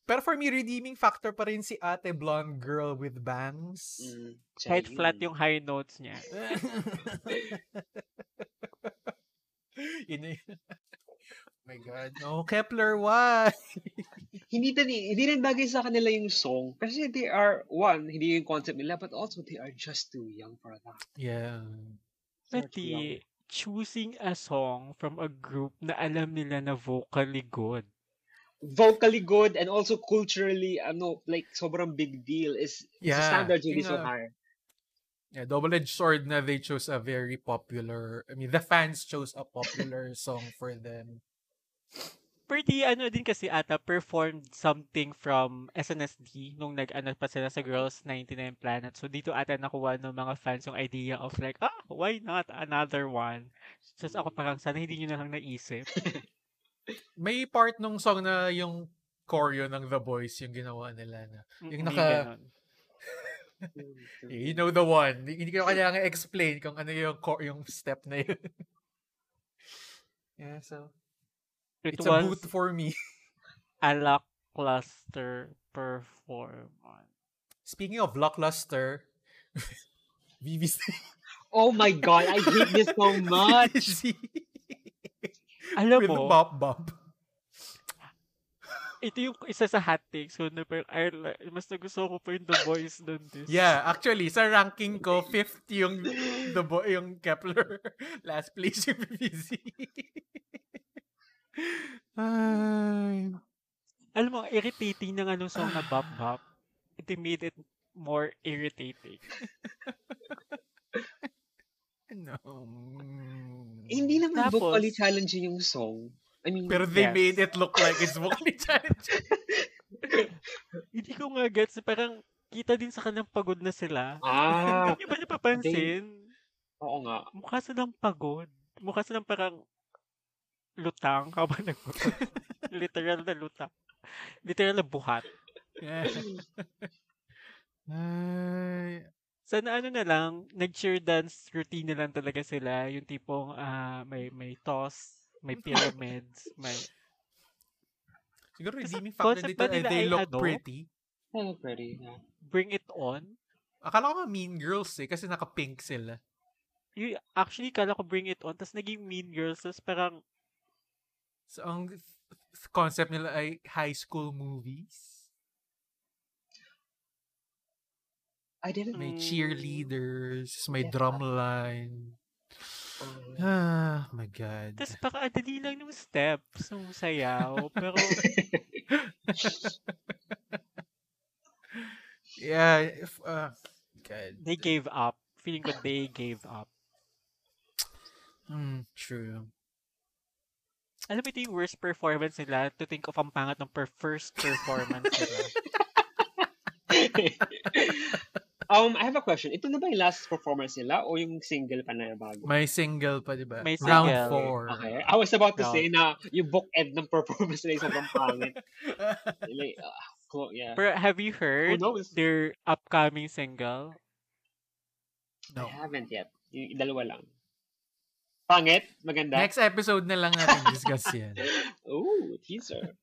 pero for me, redeeming factor pa rin si ate blonde girl with bangs. Mm, Kahit flat yun. yung high notes niya. Yun yun. Oh my God. No, Kepler, why? hindi din hindi rin bagay sa kanila yung song kasi they are one hindi yung concept nila but also they are just too young for that. Yeah. Young. Pati, choosing a song from a group na alam nila na vocally good. vocally good and also culturally ano like sobrang big deal is Yeah, the standard really yun so high. Yeah, double-edged sword na they chose a very popular, I mean, the fans chose a popular song for them. Pretty ano din kasi ata performed something from SNSD nung nag-ano pa sila sa Girls 99 Planet. So dito ata nakuha ng mga fans yung idea of like, ah, why not another one? Just ako parang sana hindi nyo na lang naisip. May part nung song na yung choreo ng The Boys yung ginawa nila na. Yung Mm, naka- ganon. You know the one. Hindi ko kailangan explain kung ano yung chor- yung step na yun. yeah, so It it's a was boot for me. a lackluster performance. Speaking of Blockluster, BBC. Oh my god, I hate this so much. Alam with mo, Bop Bop. Ito yung isa sa hot takes ko na parang, la- mas nagusto ko pa yung The Boys than this. Yeah, actually, sa ranking ko, fifth yung the boy, yung Kepler. Last place yung BBC. Ay. Alam mo, irritating ng anong song na Bop Bop. It made it more irritating. No. Hindi naman Tapos- vocally challenging yung song. I mean, Pero they Yes. made it look like it's vocally challenging. Hindi ko nga gets, parang kita din sa kanilang pagod na sila. ah, Hindi ba napapansin? oo nga. Mukha silang pagod. Mukha silang parang lutang habang nagpapagod. Literal na lutang. Literal na buhat. Yeah. Ay. Sana ano na lang, nag-cheer dance routine na lang talaga sila. Yung tipong ah, may may toss, may pyramids, may... Siguro redeeming factor dito ay they look ano? pretty. Oh, pretty. Yeah. Bring it on. Akala ko nga Mean Girls eh, kasi naka-pink sila. You, actually, kala ko bring it on. Tapos naging Mean Girls. Tapos parang, So, ang th- concept nila ay high school movies. I didn't May Mm. cheerleaders, may Yeah. drum um, Ah, my God. tapos baka adali lang yung steps ng sayaw. Pero, Yeah, if, uh, God. they gave up. Feeling ko they gave up. Mm, true. Alam mo ito yung worst performance nila to think of ang pangat ng per first performance nila. um, I have a question. Ito na ba yung last performance nila o yung single pa na bago? May single pa, di ba? May Round single. 4. Okay. I was about to No. say na yung bookend ng performance nila yung sobrang pangit. like, uh, cool, yeah. Pero have you heard Who knows? their upcoming single? no. I haven't yet. Yung dalawa lang. Pangit? Maganda? Next episode na lang natin discuss yan. Ooh, teaser.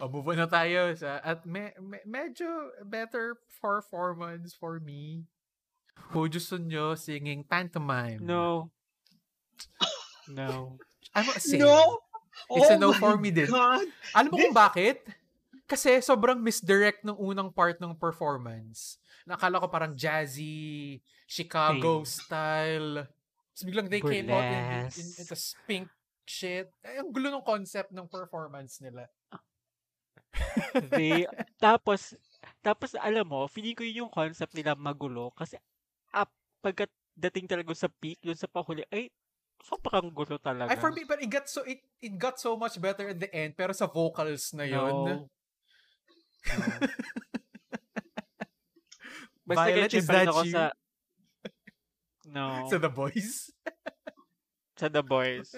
O, move on na tayo sa, at me, me- medyo better performance for me. Hojo Sunyo singing pantomime. No. No. I'm a singer. No! It's a Oh no my for me din. God! Alam mo kung bakit? Kasi sobrang misdirect ng unang part ng performance. Nakala ko parang jazzy, Chicago Same. style. Tapos biglang they came out in, in, in, Burlesque. into pink shit. Ay, ang gulo ng concept ng performance nila. They, tapos, tapos alam mo, feeling ko yun yung concept nila magulo kasi up, pagdating talaga sa peak, yun sa pahuli, ay, sobrang gulo talaga. Ay, for me, but it got so, it, it got so much better in the end, pero sa vocals na yun. No. No. Basta Violet, is that ako you? sa... No. Sa The Boys. sa The Boys.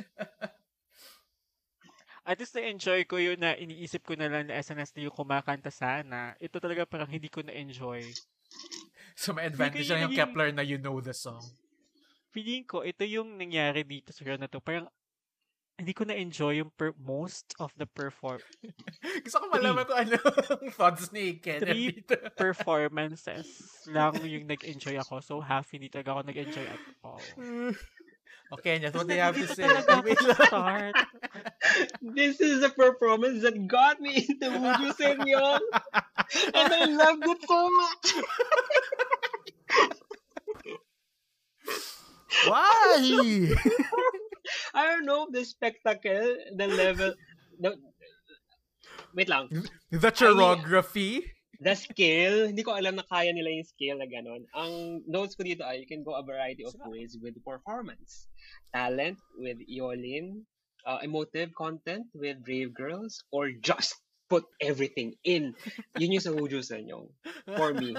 At least na-enjoy ko yun na iniisip ko na lang na SNSD yung kumakanta sana. Ito talaga parang hindi ko na-enjoy. So, may advantage lang yung yun- Kepler na you know the song. Feeling ko, ito yung nangyari dito sa na to. Parang hindi ko na-enjoy yung per- most of the perform Gusto ko malaman kung ano ang thoughts ni Kenneth Three dito. performances lang yung nag-enjoy ako. So, half hindi talaga ako nag-enjoy at all. Okay, Kenneth, what they have to say? Talaga Wait lang. start. This is the performance that got me into Muju Senyong. And I loved it so much. Why? I don't know, the spectacle, the level, the, wait lang, The choreography? The scale, hindi ko alam na kaya nila yung scale na ganon. Ang notes ko dito ay, you can go a variety of ways with performance. Talent with Yolin, uh, emotive content with Brave Girls, or just put everything in. Yun yung sa Huju sa inyo. For me.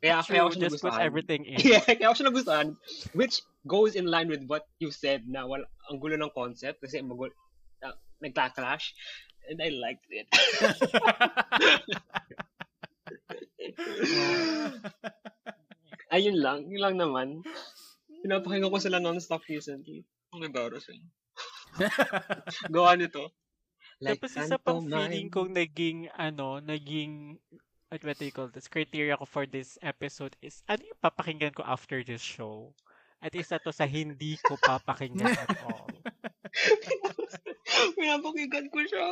Kaya, kaya True, ako siya just put nagustuhan. everything in. Yeah, kaya ako siya nagustuhan. Which goes in line with what you said na wala, ang gulo ng concept kasi magul, uh, nagka-clash. And I liked it. Ayun lang. Yun lang naman. Pinapakinggan ko sila non-stop recently. Ang embarrassing. Gawa nito. Tapos isa pang feeling kong naging, ano, naging, what, what do you call this, criteria ko for this episode is, ano yung papakinggan ko after this show? At isa to sa hindi ko papakinggan at all. Pinapakinggan ko siya.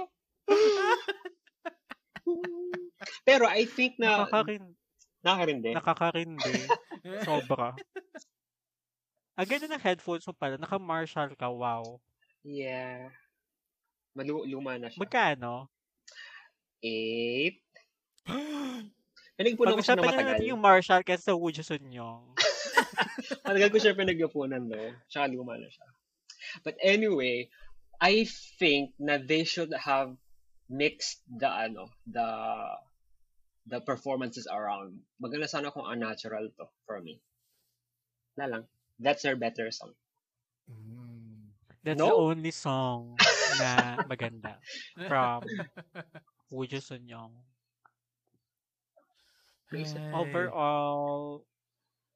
Pero I think na Nakakarin, nakakarindi. nakakarindi. Sobra. Ang ganda ng headphones mo pala, naka-Marshall ka, wow. Yeah. Malu luma na siya. Magkano? Eight. Pinagpunan ko siya ng Pag-usapan na matagal. natin yung Marshall kasi sa Woodja Sunyong. matagal ko siya pinagpunan do. Tsaka luma na siya. But anyway, I think na they should have mixed the ano, the the performances around. Maganda sana kung unnatural to for me. Wala lang. That's their better song. Mm. That's No? the only song na maganda from Woodja Sunyong. Ay. Overall,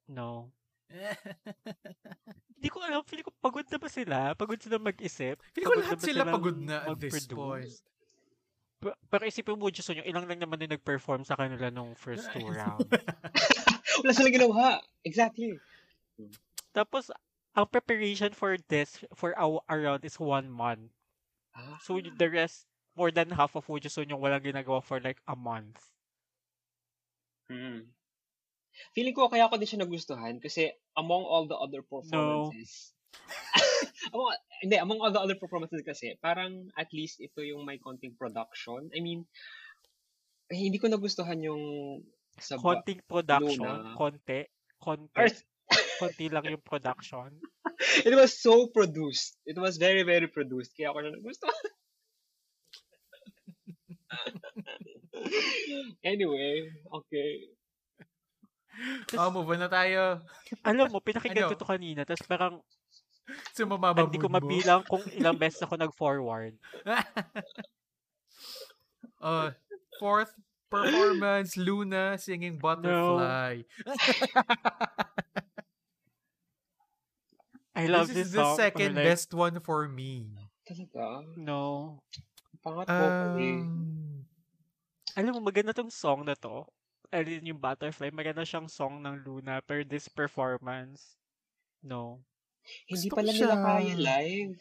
no. Hindi ko alam, feeling ko pagod na ba sila? Pagod sila mag-isip? Feeling ko lahat sila pagod na at this point. Pero isipin mo, Diyos yung ilang lang naman yung nag-perform sa kanila nung first two round. Wala silang ginawa. Exactly. Tapos, ang preparation for this, for our around is one month. Ah, So, the rest, more than half of Wojo yung walang ginagawa for like a month. Hmm. Feeling ko kaya ako din siya nagustuhan kasi among all the other performances. among, hindi, among all the other performances kasi, parang at least ito yung may konting production. I mean, eh, hindi ko nagustuhan yung sa Konting production, Luna. konti, konti, Or- konti lang yung production. It was so produced. It was very, very produced. Kaya ako siya nagustuhan. anyway, okay. Oh, move on na tayo. Alam mo, pinakinggan Ano? ko to kanina, tapos parang So, mamamabud hindi ko mabilang kung ilang beses ako nag-forward. uh, fourth performance, Luna singing Butterfly. I love this this, is the song. second like, best one for me. Talaga? No. Pangat ko eh. Um, Alam mo, maganda tong song na to. Alin yung Butterfly, maganda siyang song ng Luna, pero this performance, no. Hindi Gusto pala ko nila siya. kaya live.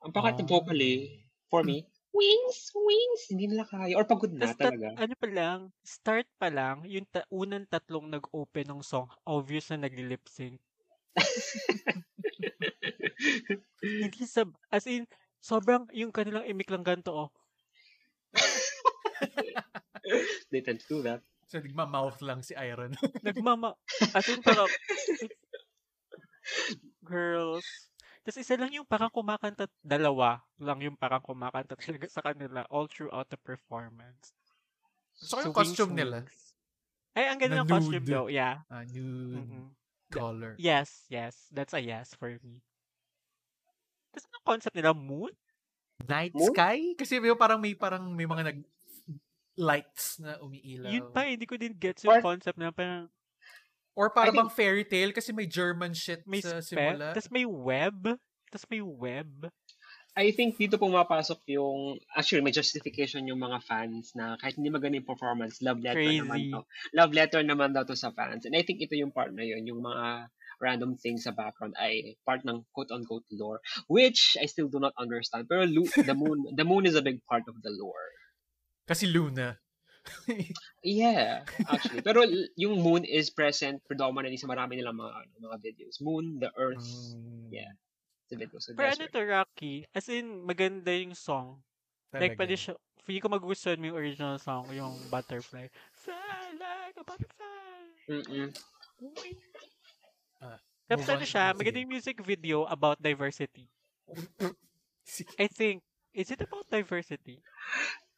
Ang pangat ng Ah. vocal eh. for me, wings, wings, hindi nila kaya. Or pagod na Tas tat- talaga. ano pa lang, start pa lang, yung ta- unang tatlong nag-open ng song, obvious na nagli-lip sync. Hindi sa, as in, sobrang, yung kanilang imik lang ganito, oh. They tend to do that. So, nagma-mouth lang si Iron. Nagmama, as in, parang, girls. Tapos isa lang yung parang kumakanta, dalawa lang yung parang kumakanta talaga sa kanila all throughout the performance. so, yung Swing, costume nila. Ay, ang ganda ng costume daw. Yeah. Ah, nude Mm-mm. color. Yes, yes. That's a yes for me. Tapos ang concept nila, moon? Night Moon? sky? Kasi yung parang may parang may mga nag lights na umiilaw. Yun pa, hindi ko din gets yung Or- concept na parang Or para bang fairy tale kasi may German shit may sa spell, simula. tapos may web, tapos may web. I think dito pumapasok yung, actually may justification yung mga fans na kahit hindi maganda yung performance, love letter naman Crazy. to. Love letter naman daw to sa fans. And I think ito yung part na yun, yung mga random things sa background ay part ng quote-unquote lore, which I still do not understand. Pero Lu- the moon, the moon is a big part of the lore. Kasi Luna. Yeah, actually. Pero yung moon is present predominantly sa marami nilang mga ano, mga videos. Moon, the earth, Mm, Yeah. the videos. So Pero ano to, Rocky? As in, maganda yung song. Like, talaga. pwede siya, feeling ko magustuhan mo yung original song, yung Butterfly. Fly like a butterfly. Mm-mm. Ah, Tapos ano siya, Sige. maganda yung music video about diversity. I think, is it about diversity?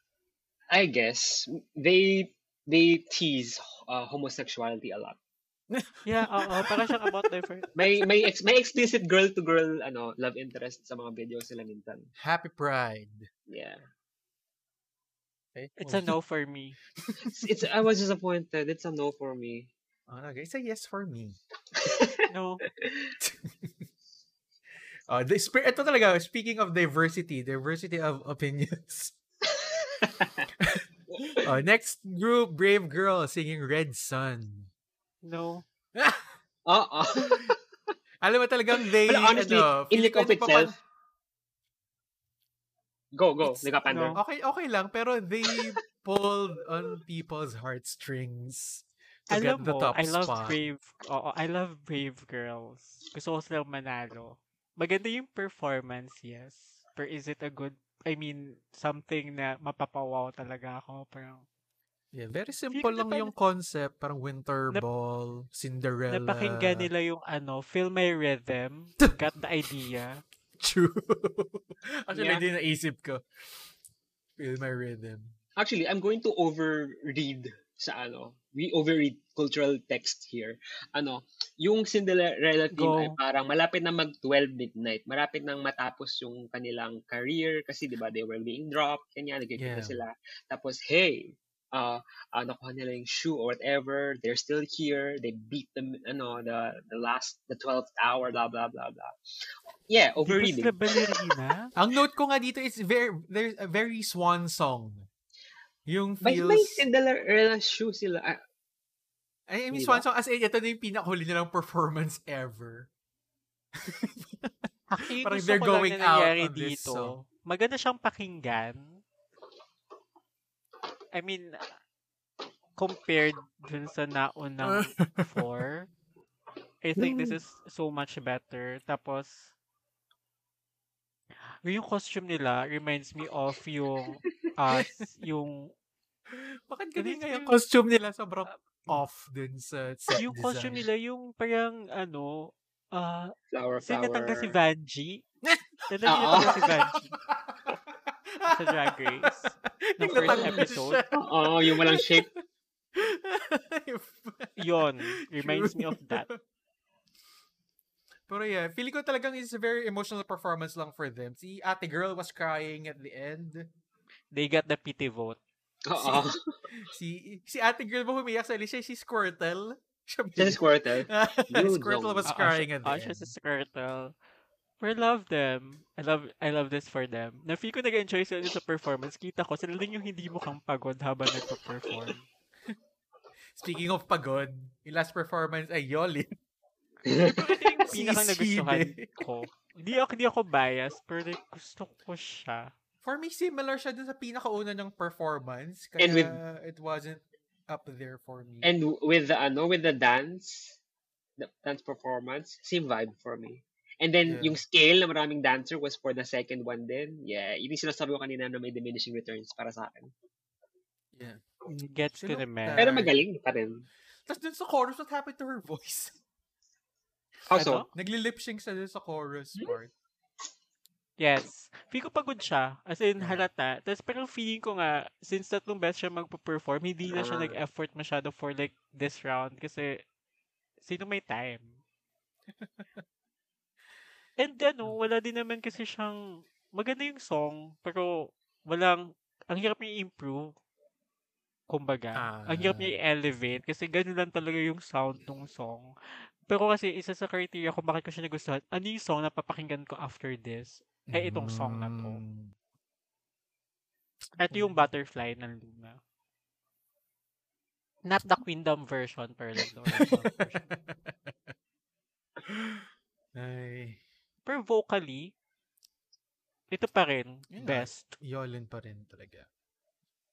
I guess they they tease uh, homosexuality a lot. Yeah, oo, parang siyang about diversity. May may ex, may explicit girl to girl ano love interest sa mga videos nila minsan. Happy Pride. Yeah. Okay. It's a no for me. It's, it's I was disappointed. It's a no for me. Oh, okay. It's a yes for me. No. Oh, the sp- ito talaga, speaking of diversity, diversity of opinions. oh, next group, Brave Girl singing Red Sun. No. Oo. Alam mo talagang they, But honestly, ano, in ko of ito pa itself, go go. Nagkapander. no. Okay, okay lang, pero they pulled on people's heartstrings to Alam get the mo, top I love spot. Brave, oo, I love Brave Girls. Gusto ko silang manalo. Maganda yung performance, yes. But is it a good, I mean, something na mapapawaw talaga ako. Parang, Yeah, very simple lang yung concept. Parang Winter Nap- Ball, Cinderella. napakinggan nila yung ano, Feel My Rhythm, got the idea. True. Actually, Yeah. hindi naisip ko. Feel my rhythm. Actually, I'm going to overread sa ano. We overread cultural text here. Ano, yung Cinderella team Go. ay parang malapit na mag-12 midnight. Malapit nang matapos yung kanilang career kasi 'di ba they were being dropped, kanya nagkikita Yeah. sila. Tapos hey, uh, uh, nakuha nila yung shoe or whatever. They're still here. They beat them, ano, the the last, the 12th hour, blah, blah, blah, blah. Yeah, overreading. Ang note ko nga dito is very there's a very swan song. Yung May, feels may Cinderella shoe sila. Ah, I mean Di swan ba? song as in ito na yung pinakahuli nilang performance ever. Actually, Parang they're going na out on this dito. song. Maganda siyang pakinggan. I mean, compared dun sa naunang four, I think this is so much better. Tapos, yung costume nila reminds me of yung us, yung Bakit Ganun nga yung costume nila sobrang off dun sa set yung costume design. nila yung parang ano, ah, flower, flower. natanggal si Oo. natanggal si Vanjie sa Drag Race? Ng Yung first episode? Oo, yung walang shape. Yon, reminds me of that. Pero yeah, feeling ko talagang it's a very emotional performance lang for them. Si ate girl was crying at the end. They got the pity vote. Oo. Si si ate girl ba humiyak sa Alicia? Si Squirtle. Siya si Squirtle. Squirtle don't. was Ah, crying siya- at the ah, end. siya si Squirtle. I love them. I love I love this for them. Na feel ko nag-enjoy sila sa performance. Kita ko, sila din yung hindi mukhang pagod habang nagpa-perform. Speaking of pagod, yung last performance ay Yoli. Pero ito yung Si pinakang nagustuhan ko. Hindi ako, hindi ako biased, pero gusto ko siya. For me, similar siya dun sa pinakauna ng performance. Kaya And with- it wasn't up there for me. And with the ano, with the dance, the dance performance, same vibe for me. And then Yeah. yung scale na maraming dancer was for the second one din. Yeah, yun yung sinasabi ko kanina na may diminishing returns para sa akin. yeah. Gets ko Sino naman. ka? Pero magaling pa rin. Tapos dun sa chorus, what happened to her voice? How so? Ano? Nagli-lip sync siya dun sa chorus Hmm? part. Yes. Feel ko pagod siya. As in, Yeah. halata. Tapos parang feeling ko nga, since tatlong beses siya magpa-perform, hindi na siya Ah. nag-effort masyado for like this round. Kasi, sino may time? And ano, wala din naman kasi siyang, maganda yung song, pero walang, ang hirap niya i-improve. Kumbaga. Ang hirap Ah. niya i-elevate kasi ganun lang talaga yung sound ng song. Pero kasi isa sa criteria kung bakit ko siya nagustuhan, ano yung song na papakinggan ko after this? Eh, itong song na to. Mm. Ito yung Butterfly ng Luna. Not the Queendom version, pero like the original version. Ay, Pero vocally, ito pa rin, Yun best. Yolin pa rin talaga.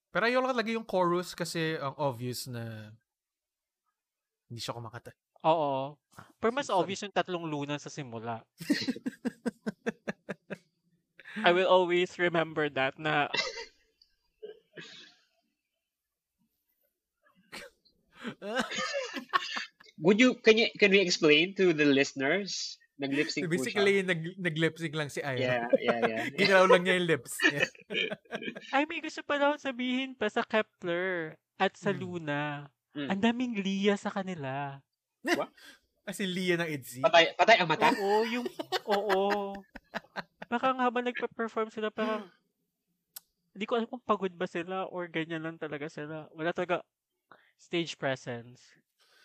Pero ayaw lang talaga yung chorus kasi ang obvious na hindi siya kumakata. Oo. Pero mas obvious yung tatlong Luna sa simula. I will always remember that na Would you, can you, can we explain to the listeners? Nag-lip sync po siya. Basically, nag, nag-lip sync lang si Aya. Yeah, yeah, yeah. Ginaw lang niya yung lips. Yeah. ay may gusto pa daw sabihin pa sa Kepler at sa Hmm. Luna. Hmm. Ang daming Lia sa kanila. As in, Lia ng ITZY. Patay, patay ang mata? Oo, yung oo. Parang habang nagpe-perform sila parang hindi ko alam kung pagod ba sila or ganyan lang talaga sila. Wala talaga stage presence.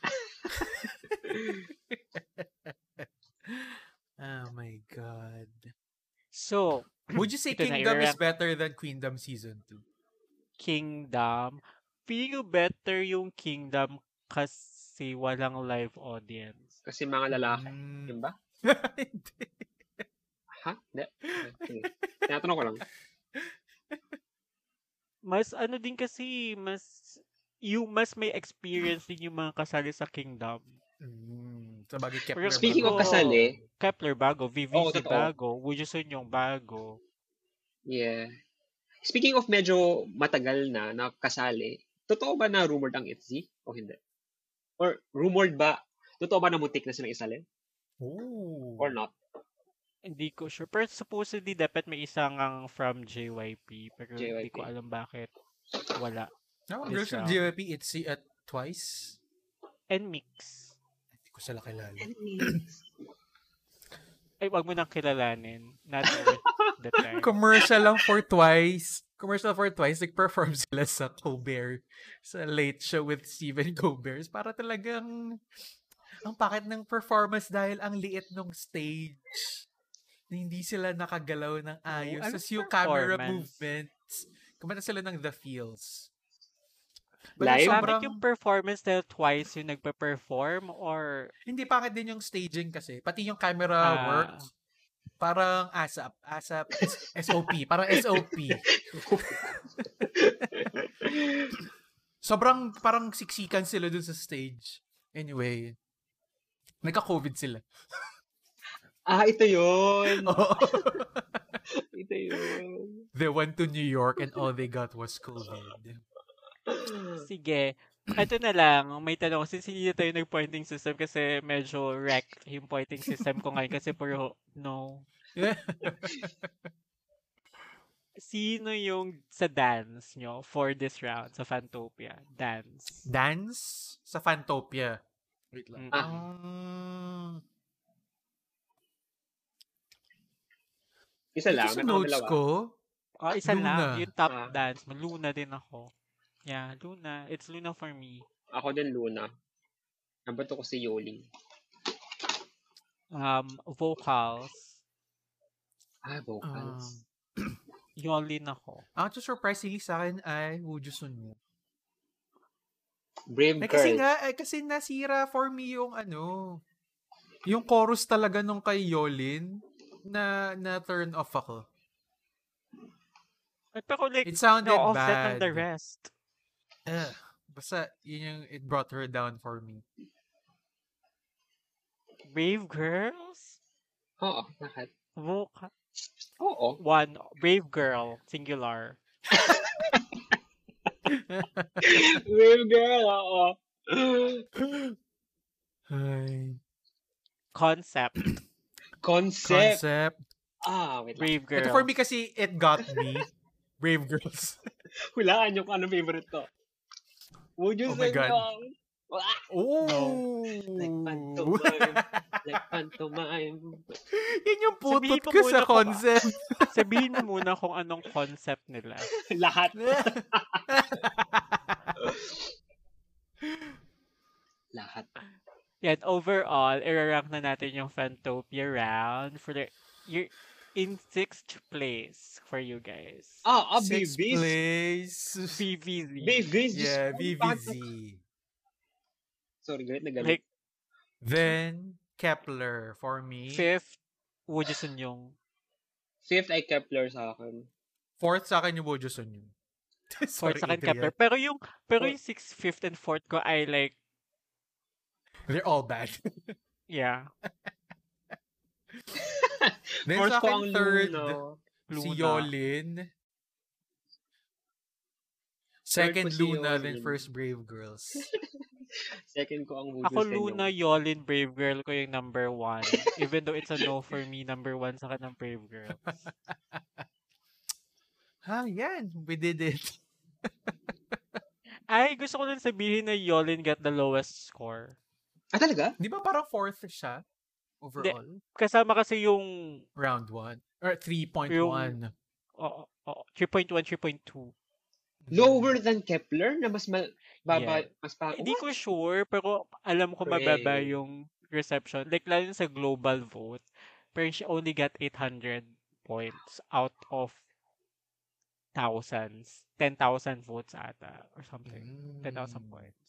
oh my God. So, Would you say na, Kingdom is better than Queendom Season 2? Kingdom. Feeling ko better yung Kingdom kasi walang live audience. Kasi mga lalaki. Mm. Yun ba? Hindi. Ha? Hindi. Tinatanong ko lang. Mas ano din kasi, mas yung mas may experience din yung mga kasali sa Kingdom. Mm. Sa bagay Pero Kepler. Speaking of bago. kasali, Kepler bago, VVC totoo. bago, Woojusun yung bago. yeah. Speaking of medyo matagal na na kasali, totoo ba na rumored ang ITZY o hindi? Or rumored ba, totoo ba na mutik na silang isalin? Oh. Or not? Hindi ko sure. Pero supposedly dapat may isang ang from JYP. Pero hindi JYP. ko alam bakit wala. No, girls from. JYP, it's see at twice. And mix. Hindi ko sila kilala. Ay, wag mo nang kilalanin. Not the time. Commercial lang for twice. Commercial for twice. Nag-perform sila sa Colbert. Sa late show with Stephen Colbert. Para talagang ang pakit ng performance dahil ang liit ng stage. Na hindi sila nakagalaw ng ayos. ano Tapos yung camera movements. Kumanta sila ng The Feels. Live? Pangit yung performance dahil twice yung nagpa-perform or Hindi pangit din yung staging kasi. Pati yung camera Ah. work. Parang ASAP. ASAP. SOP. Parang SOP. Sobrang parang siksikan sila dun sa stage. Anyway. Nagka-COVID sila. ah, ito yun. Oo. ito yun. they went to New York and all they got was COVID. sige. Ito na lang, may tanong. Since hindi na tayo nag-pointing system kasi medyo wreck yung pointing system ko ngayon kasi puro no. Sino yung sa dance nyo for this round sa Fantopia? Dance. Dance sa Fantopia. Wait lang. Mm. Ah. Um, Isa lang. sa meron ako notes dalawa. ko, Oh, isa Luna. lang. Yung top Ah. dance. Luna din ako. Yeah, Luna. It's Luna for me. Ako din Luna. Two ko si Yoling. Um, vocals. Ah, vocals. Yolin ako. ang to surprisingly sa akin ay Woo Sunwoo. Brave Eh, girl. kasi nga, eh, kasi nasira for me yung ano, yung chorus talaga nung kay Yolin na na turn off ako. Ay, pero like, It sounded ng bad. the rest. Ugh. Basta, yun yung, it brought her down for me. Brave Girls? Oo, bakit? Vocal. Oo. One, Brave Girl, singular. Real girl, oo. Ay. Concept, Concept. Concept. Ah, wait lang. Brave Girl. Ito for me kasi, it got me. Brave Girls. Hulaan nyo kung ano favorite ko. Would you Oh sing God. along? Ah, Oh! Like pantomime. like pantomime. Yun yung putot ko muna sa concept. Sabihin mo muna kung anong concept nila. Lahat. Lahat. Yan, overall, i-rank na natin yung Fantopia round for the, you're in sixth place for you guys. Ah, ah, Sixth babies. place. VVZ. Babies. Yeah, ko, VVZ. Sorry, galit na galit. Like, Then, Kepler for me. fifth, Woo Sun yung Fifth ay Kepler sa akin. Fourth sa akin yung Bojo Sun yun. fourth Sorry, sa akin. Kepler. Pero yung, pero yung sixth, fifth, and fourth ko, I like, They're all bad. yeah, Then Fourth sa akin, third, Luna. si Luna. Yolin. Second, si Luna, then Yolin. first Brave Girls. Second ko ang Would Ako Luna, No. Yolin, Brave Girl ko yung number one. Even though it's a no for me, number one sa kanang Brave Girls. ha, yan. We did it. Ay, gusto ko lang sabihin na Yolin got the lowest score. Ah, talaga? Di ba parang fourth siya? Overall? Kasama kasi yung Round 1. Or 3.1. oh, oh, 3.1, 3.2. Lower than Kepler na mas ma- baba, Yeah. mas pa. Hindi ko sure, pero alam ko mababa Hooray. yung reception. Like, lalo sa global vote. Pero she only got 800 points out of thousands. 10,000 votes ata. Or something. 10,000 Mm. points.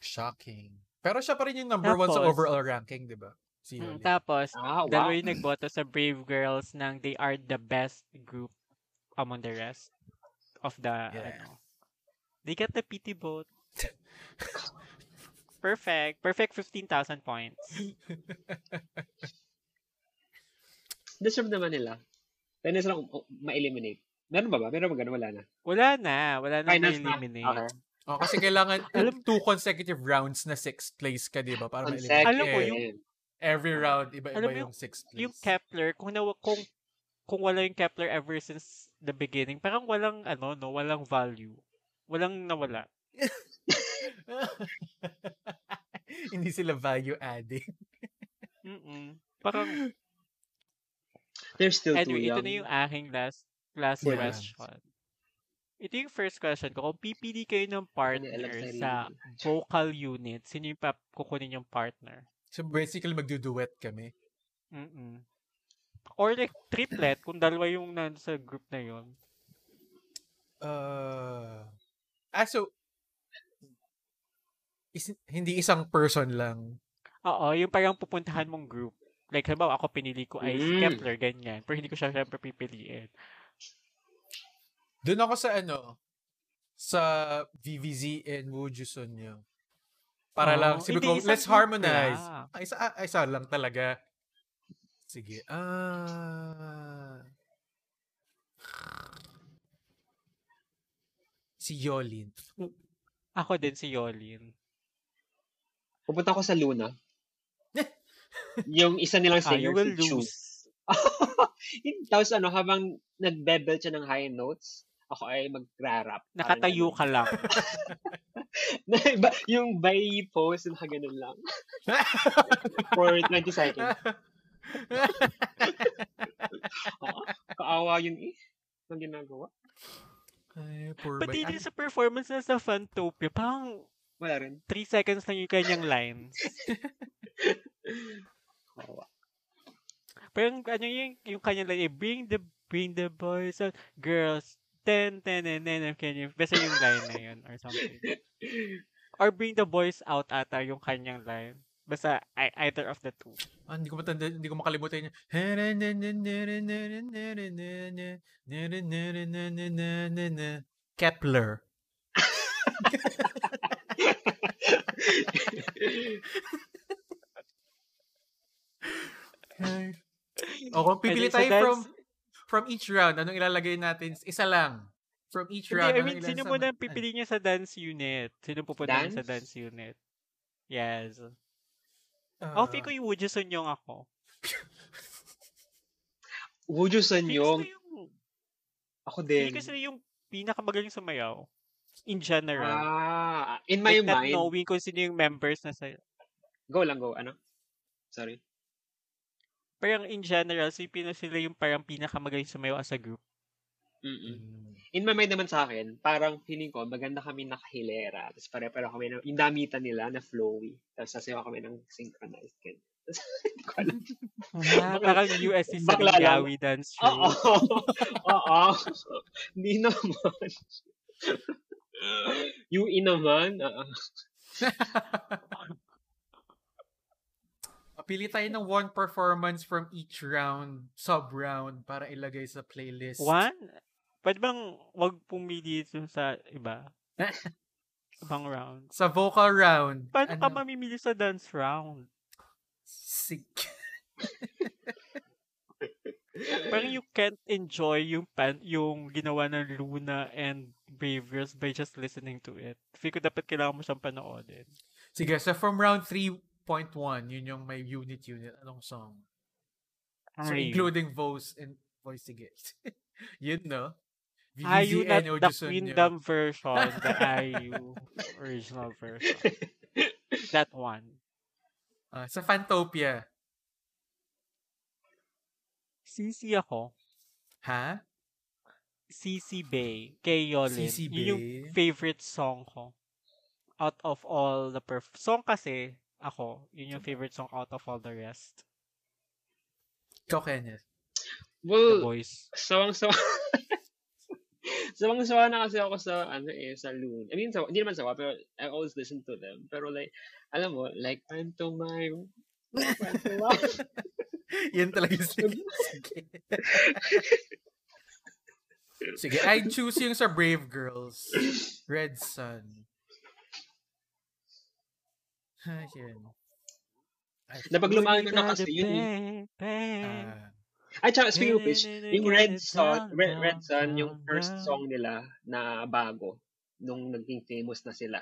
Shocking. Pero siya pa rin yung number one sa Tapos- overall ranking, di ba? Si Mm, Yolin. tapos, Ah, wow. dalawa yung nagboto sa Brave Girls ng they are the best group among the rest of the, Yeah. ano. They got the PT vote. Perfect. Perfect 15,000 points. Deserve naman nila. Pwede silang um- ma-eliminate. Meron ba ba? Meron ba ganun? Wala na. Wala na. Wala na Finals na. eliminate. Okay. Oh, kasi kailangan Alam- two consecutive rounds na sixth place ka, di ba? Para Consecutive. ma-eliminate. Alam mo, yung- Every round, iba-iba Alam mo yung sixth place. Yung Kepler, kung, nawa, kung, kung wala yung Kepler ever since the beginning, parang walang, ano, no, walang value. Walang nawala. Hindi sila value adding. Mm-mm. Parang, They're still too anyway, ito young. na yung aking last, last Yeah. question. Ito yung first question ko. Kung pipili kayo ng partner sa sa vocal unit, sino yung pap- kukunin yung partner? So basically, magduduet kami. Mm-mm. Or like, triplet, kung dalawa yung nasa group na yon Uh, ah, so, is, hindi isang person lang. Oo, yung parang pupuntahan mong group. Like, halimbawa, ako pinili ko ay si Mm. Kepler, ganyan. Pero hindi ko siya syempre pipiliin. Doon ako sa ano, sa VVZ and Wujusun nyo. Para Oh, lang, sabi hindi, ko, let's harmonize. Ah, isa, ah, isa lang talaga. Sige. Ah. Si Yolin. Ako din si Yolin. Pupunta ko sa Luna. yung isa nilang Ah, you singer, will si Chu. Tapos ano, habang nagbebel siya ng high notes, ako ay magra-rap. Nakatayo ka lang. Yung by pose, nakaganon lang. For 20 seconds. Oo, kaawa yun eh. Ang ginagawa. Ay, poor Pati din sa performance na sa Fantopia, parang Wala rin. 3 seconds lang yung kanyang lines. Kaawa. Parang ano yung, yung kanyang line, eh, bring the, bring the boys out, girls, ten, ten, ten, ten, can you, basta yung line na yun, or something. Or bring the boys out ata yung kanyang line. Basta I- either of the two. Ah, hindi ko matanda, hindi ko makalimutan yung Kepler. Ay. O kung pipili tayo from dance- from each round, anong ilalagay natin? Isa lang. From each Hindi, round. I mean, sino sa- muna ang Ay. pipili niya sa dance unit? Sino pupunta niya sa Dance? dance unit? Yes. Ah, Ako, feel ko yung Woo Sunyong ako. Woo Sun Feel ko yung, ako feel din. ko sila yung pinakamagaling sumayaw. In general. Ah, in my like, not mind, knowing kung sino yung members na sa... go lang, go. Ano? Sorry. Parang in general, sipin na sila yung parang pinakamagaling sumayaw as a group. Mm-mm. mm. In my mind naman sa akin, parang feeling ko, maganda kami nakahilera. Tapos pare-pareho kami, na, yung damitan nila na flowy. Tapos sasayaw kami ng synchronized. Ganun. Tapos, Hindi ko alam. Ah, parang USC sa. Lingawi dance show. Oo. Oo. Hindi naman. UE naman. ah. Pili tayo ng one performance from each round, sub-round, para ilagay sa playlist. One? Pwede bang wag pumili sa iba? Ibang round. Sa vocal round. Paano ka ano? mamimili sa dance round? Sick. Parang you can't enjoy yung pan, yung ginawa ng Luna and Brave Girls by just listening to it. Feel ko dapat kailangan mo siyang panoodin. Sige, so from round 3.1, yun yung may unit-unit. Anong song? So, Ay, including voice and voice, sige. yun, no? Ayu not VVZN, the Ojusun yun. Queendom version, the Ayu original version. That one. Ah, sa Fantopia. CC ako. Ha? CC Bay. Kay Yolin. CC Yun yung Bay. favorite song ko. Out of all the perf... Song kasi, ako, yun yung favorite song out of all the rest. Ikaw, Kenneth. The Well, Boys. sawang-sawa. Sawang-sawa na kasi ako sa, ano eh, sa Loon. I mean, sawa, hindi naman sawa, pero I always listen to them. Pero like, alam mo, like, pantomime. Pantomime. Yan talaga yung sige. Sige. Sige, I'd choose yung sa Brave Girls. Red Sun. Ah, yun. Ay, Napag lumayan ko na kasi, yun eh. ah, Ay, tsaka, speaking of which, yung Red Sun, Red, Red Sun, yung first song nila na bago, nung naging famous na sila.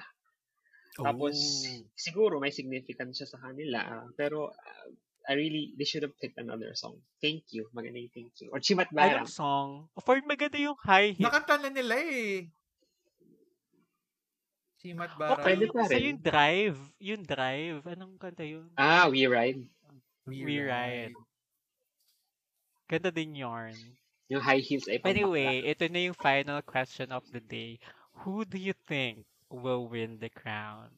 Tapos, oh. siguro may significance siya sa kanila. ah, pero, ah, I really, they should have picked another song. Thank you. Maganda yung thank you. Or Chimat Barang. Anong song? For maganda yung high hit. Nakanta na nila eh. Si Matt Okay, Barang. Pwede pa so rin. yung drive. Yung drive. Anong kanta yun? Ah, We Ride. We Ride. Ganda din yarn. Yung high heels ay pambakla. Anyway, ito na yung final question of the day. Who do you think will win the crown?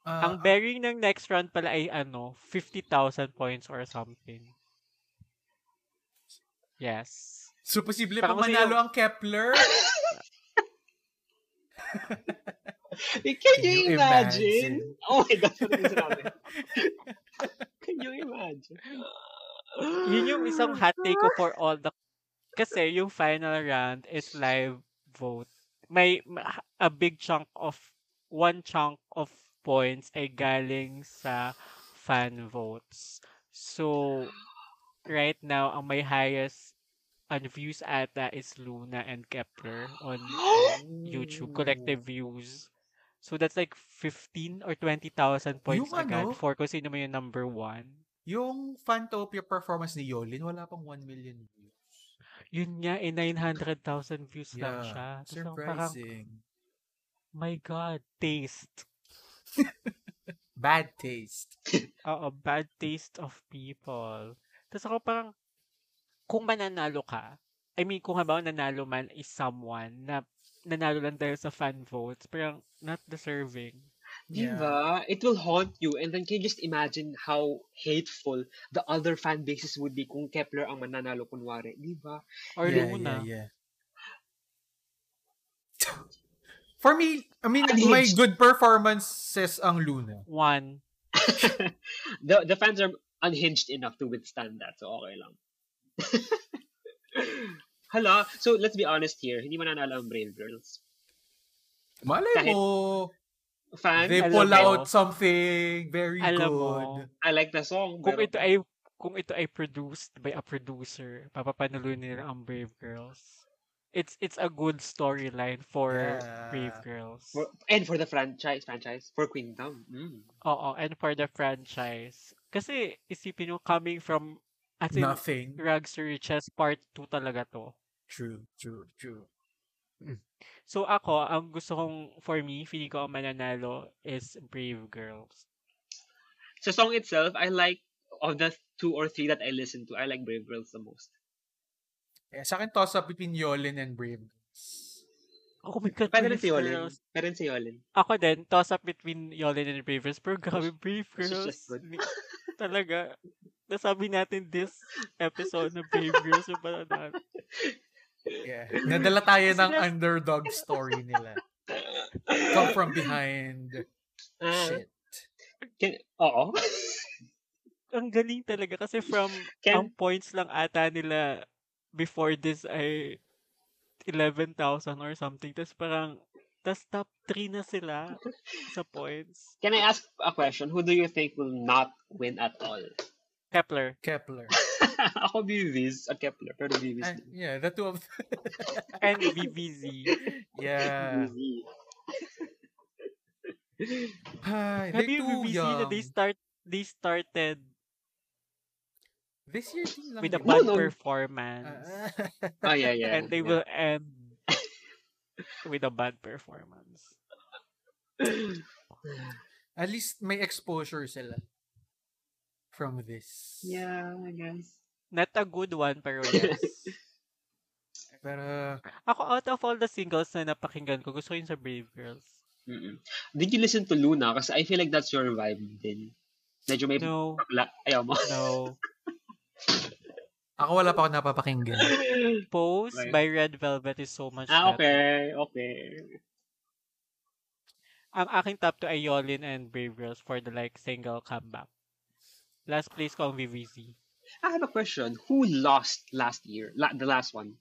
Ah, Ang bearing ng next round pala ay ano, 50,000 points or something. Yes. so, posible pa Parang manalo yung- ang Kepler? Eh, Can Can you you imagine? imagine? Oh my God? Can you imagine? Yun yung isang hot take ko for all the... Kasi yung final round is live vote. May ma- a big chunk of... One chunk of points ay galing sa fan votes. So, right now, ang may highest on views ata is Luna and Kepler on YouTube. Collective views. So, that's like 15 or 20,000 points Yung agad ano? for kung sino mo yung number one. Yung Fantopia performance ni Yolin, wala pang 1 million views. Yun nga, eh, 900,000 views lang Yeah, siya. So, parang, surprising. my God, taste. Bad taste. Oo, bad taste of people. Tapos ako parang, kung mananalo ka, I mean, kung halimbawa nanalo man is someone na nanalo lang dahil sa fan votes, parang not deserving. Diba? It will haunt you. And then can you just imagine how hateful the other fan bases would be kung Kepler ang mananalo kunwari. Diba? Or yeah, Luna. Yeah, yeah. For me, I mean, Unhinged. may good performances ang Luna. One. the the fans are unhinged enough to withstand that. So okay lang. Hala, so let's be honest here. Hindi mananalo ang Brave Girls. Malay Kahit- mo, Fan, they pull mo. out something very Alam good. mo, I like the song. kung pero- ito ay kung ito ay produced by a producer, papapanulo nila ang Brave Girls. It's it's a good storyline for Yeah. Brave Girls. for, and for the franchise, franchise, for Queendom. Mm. Oo, and for the franchise. Kasi isipin mo coming from as in Nothing. Rags to Riches part 2 talaga to. True, true, true. So ako, ang gusto kong, for me, feeling ko ang mananalo is Brave Girls. Sa song itself, I like, of the two or three that I listen to, I like Brave Girls the most. Eh, sa akin, toss up between Yolin and Brave. Oh my God, Pwede rin si Yolin. Girls. Pwede rin si Yolin. Ako din, toss up between Yolin and Brave Girls. Pero grabe, Brave Girls. Talaga. Nasabi natin this episode na Brave Girls yung. Yeah. Nadala tayo ng underdog story nila. Come from behind. Ah, Shit. can, oo. Ang galing talaga kasi from Can- ang points lang ata nila before this ay 11,000 or something. Tapos parang, tas top 3 na sila sa points. Can I ask a question? Who do you think will not win at all? Kepler. Kepler. Ako Vivis at Kepler, pero Vivis Ah, din. yeah, the two of And VVZ. Yeah. Vivi. Ay, Have they're you too VVZ young. na they start they started This year din lang. with a yun. bad no. performance. Oh, yeah, yeah. and they yeah. will end with a bad performance. At least may exposure sila from this. Yeah, I guess. Not a good one, pero yes. Pero, Ako, out of all the singles na napakinggan ko, gusto ko yung sa Brave Girls. Mm-mm. Did you listen to Luna? Kasi I feel like that's your vibe din. Medyo may No. Ayaw mo. no. ako wala pa ako napapakinggan. Pose Right. by Red Velvet is so much ah, better. okay. Okay. Ang aking top 2 ay Yolin and Brave Girls for the like single comeback. Last place ko ang VVZ. I have a question. Who lost last year? La- the last one?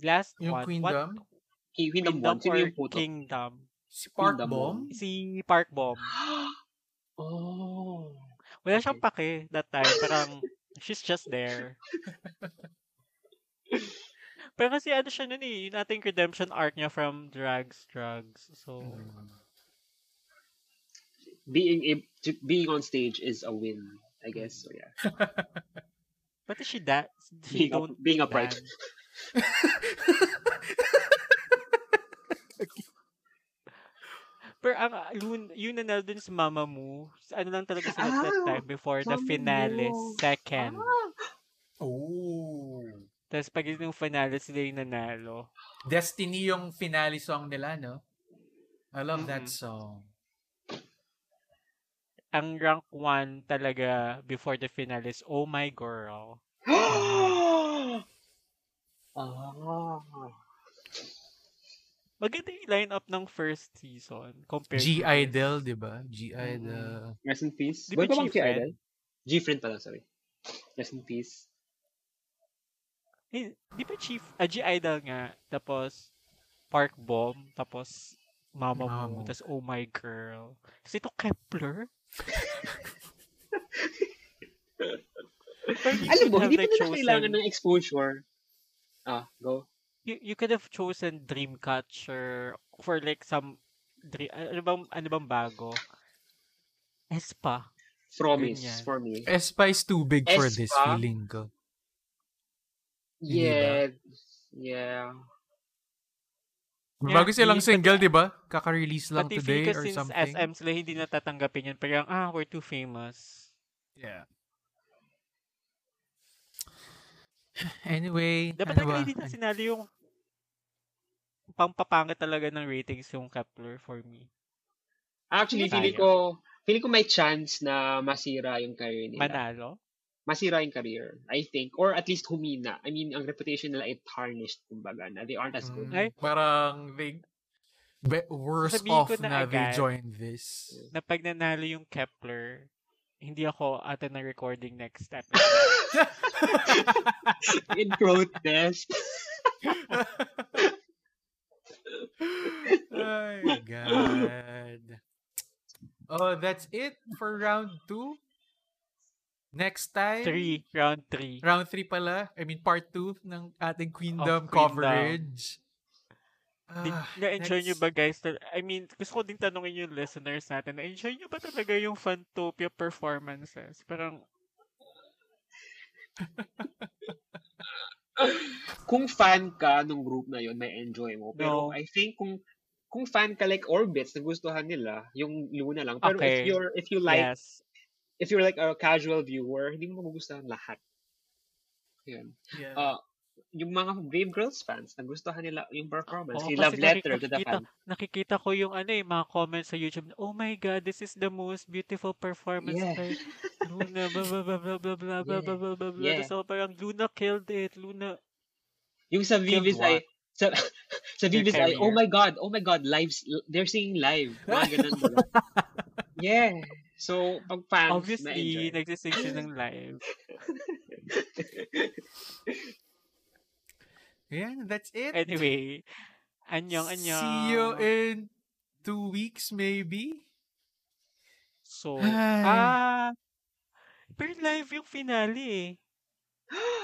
Last Yung one. Queendom, What? Kingdom Kingdom 1. Sino or yung puto? Kingdom? si Park Kingdom Bomb, Si Park Bomb. oh. Wala Okay. siyang pake that time. Parang, she's just there. Pero kasi ano siya nun eh, yung ating redemption arc niya from drugs, drugs. So, Being a- to- being on stage is a win, I guess. So yeah. but is she that? She Being, up, don't being upright. Pero ang ah, yun, yun na dun sa Mama Mo, ano lang talaga that Ah, time before the finale, Mo. second. Oh. Tapos pag yung finale sila yung nanalo. Destiny yung finale song nila, no? I love that Mm-mm. song. Ang rank 1 talaga before the finale is Oh My Girl. ah. Maganda yung lineup ng first season compared G Idol, 'di ba? G Idol. Rest in peace. Di ba ba bang G-Friend? Idol? G-Friend pala, sorry. Rest in peace. Eh, di ba Chief, ah, G-Idol nga, tapos Park Bomb, tapos Mama Mama Mo, tapos Oh My Girl. Kasi ito Kepler. Alam mo, hindi pa nila kailangan ng exposure. Ah, go. You, you could have chosen Dreamcatcher for like some dream, ano bang ano bang bago? Espa. Promise Ganyan. for me. Espa is too big for this Espa? feeling ko. Yeah. Yeah. Yeah, Bago silang single, 'di ba? Kaka-release lang Pati today feel ko or since something. SM sila hindi natatanggapin yun. Parang, ah, we're too famous. Yeah. Anyway, Dapat ano ba? talaga hindi na sinali yung pangpapangit talaga ng ratings yung Kepler for me. Actually, feeling ko, feeling ko may chance na masira yung career nila. Manalo? masira yung career, I think. Or at least humina. I mean, ang reputation nila ay tarnished, kumbaga, na they aren't as good. Mm, parang they be, worse Sabihin off na na, they joined this. Na pag nanalo yung Kepler, hindi ako ata na recording next episode. In protest. oh my God. Oh, that's it for round two. Next time, three, round three. round three pala. I mean, part two ng ating Queendom, Queendom. coverage. Di, Ah, na-enjoy nyo ba guys? I mean, gusto ko din tanongin yung listeners natin. Na-enjoy nyo ba talaga yung Fantopia performances? Parang, kung fan ka nung group na yon may enjoy mo. Pero No. I think kung kung fan ka like Orbits, nagustuhan nila yung Luna lang. Pero if Okay. you're if you like yes. if you're like a casual viewer, hindi mo magugustuhan lahat. Yan. Yeah. Uh, yung mga Brave Girls fans, nagustuhan nila yung performance. Yung kasi love letter nakik- to the nakikita, fan. nakikita ko yung ano eh, mga comments sa YouTube. Oh my God, this is the most beautiful performance Yeah. by Luna, blah, blah, blah, blah, blah, blah, blah, Yeah. blah, blah, blah, blah. Yeah. So parang Luna killed it. Luna, Yung sa Vivis ay sa, sa Vivis ay, oh my God, oh my God, lives, they're singing live. Mga ganun. diba? yeah. So, pag fans, obviously, nagsising siya ng live. yeah, that's it. Anyway, anyong, anyong. See you in two weeks, maybe. So, Ay. ah, pero live yung finale eh.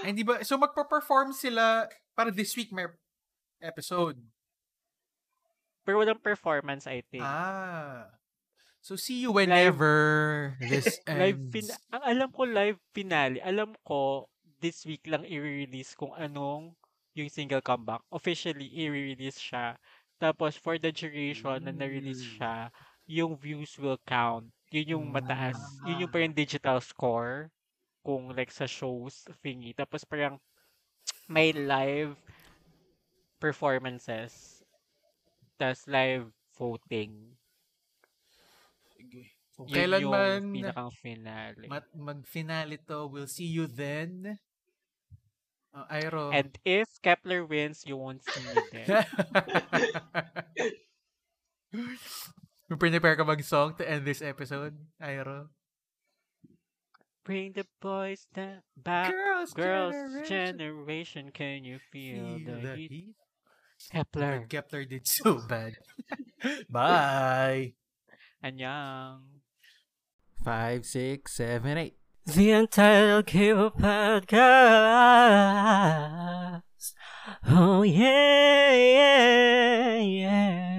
Hindi ba? So, magpa-perform sila para this week may episode. Pero walang performance, I think. Ah. So, see you whenever this live ends. fin- ang alam ko live finale, alam ko this week lang i-release kung anong yung single comeback. Officially i-release siya. Tapos for the duration na na-release Mm. siya, yung views will count. Yun yung mataas. Yun yung parang digital score kung like sa shows thingy. Tapos parang may live performances. Tapos live voting. Sige. Kung Yun kailan yung man mag-finale to, we'll see you then. Uh, Airo. And if Kepler wins, you won't see me there. May prepare ka bang song to end this episode, Airo? Bring the boys down back. Girls, Girls' generation. generation, can you feel, Feel the, the heat? heat. Kepler. Kepler did so bad. Bye. Anyang. Five, six, seven, eight. The Untitled Cable Podcast. Oh, yeah, yeah, yeah.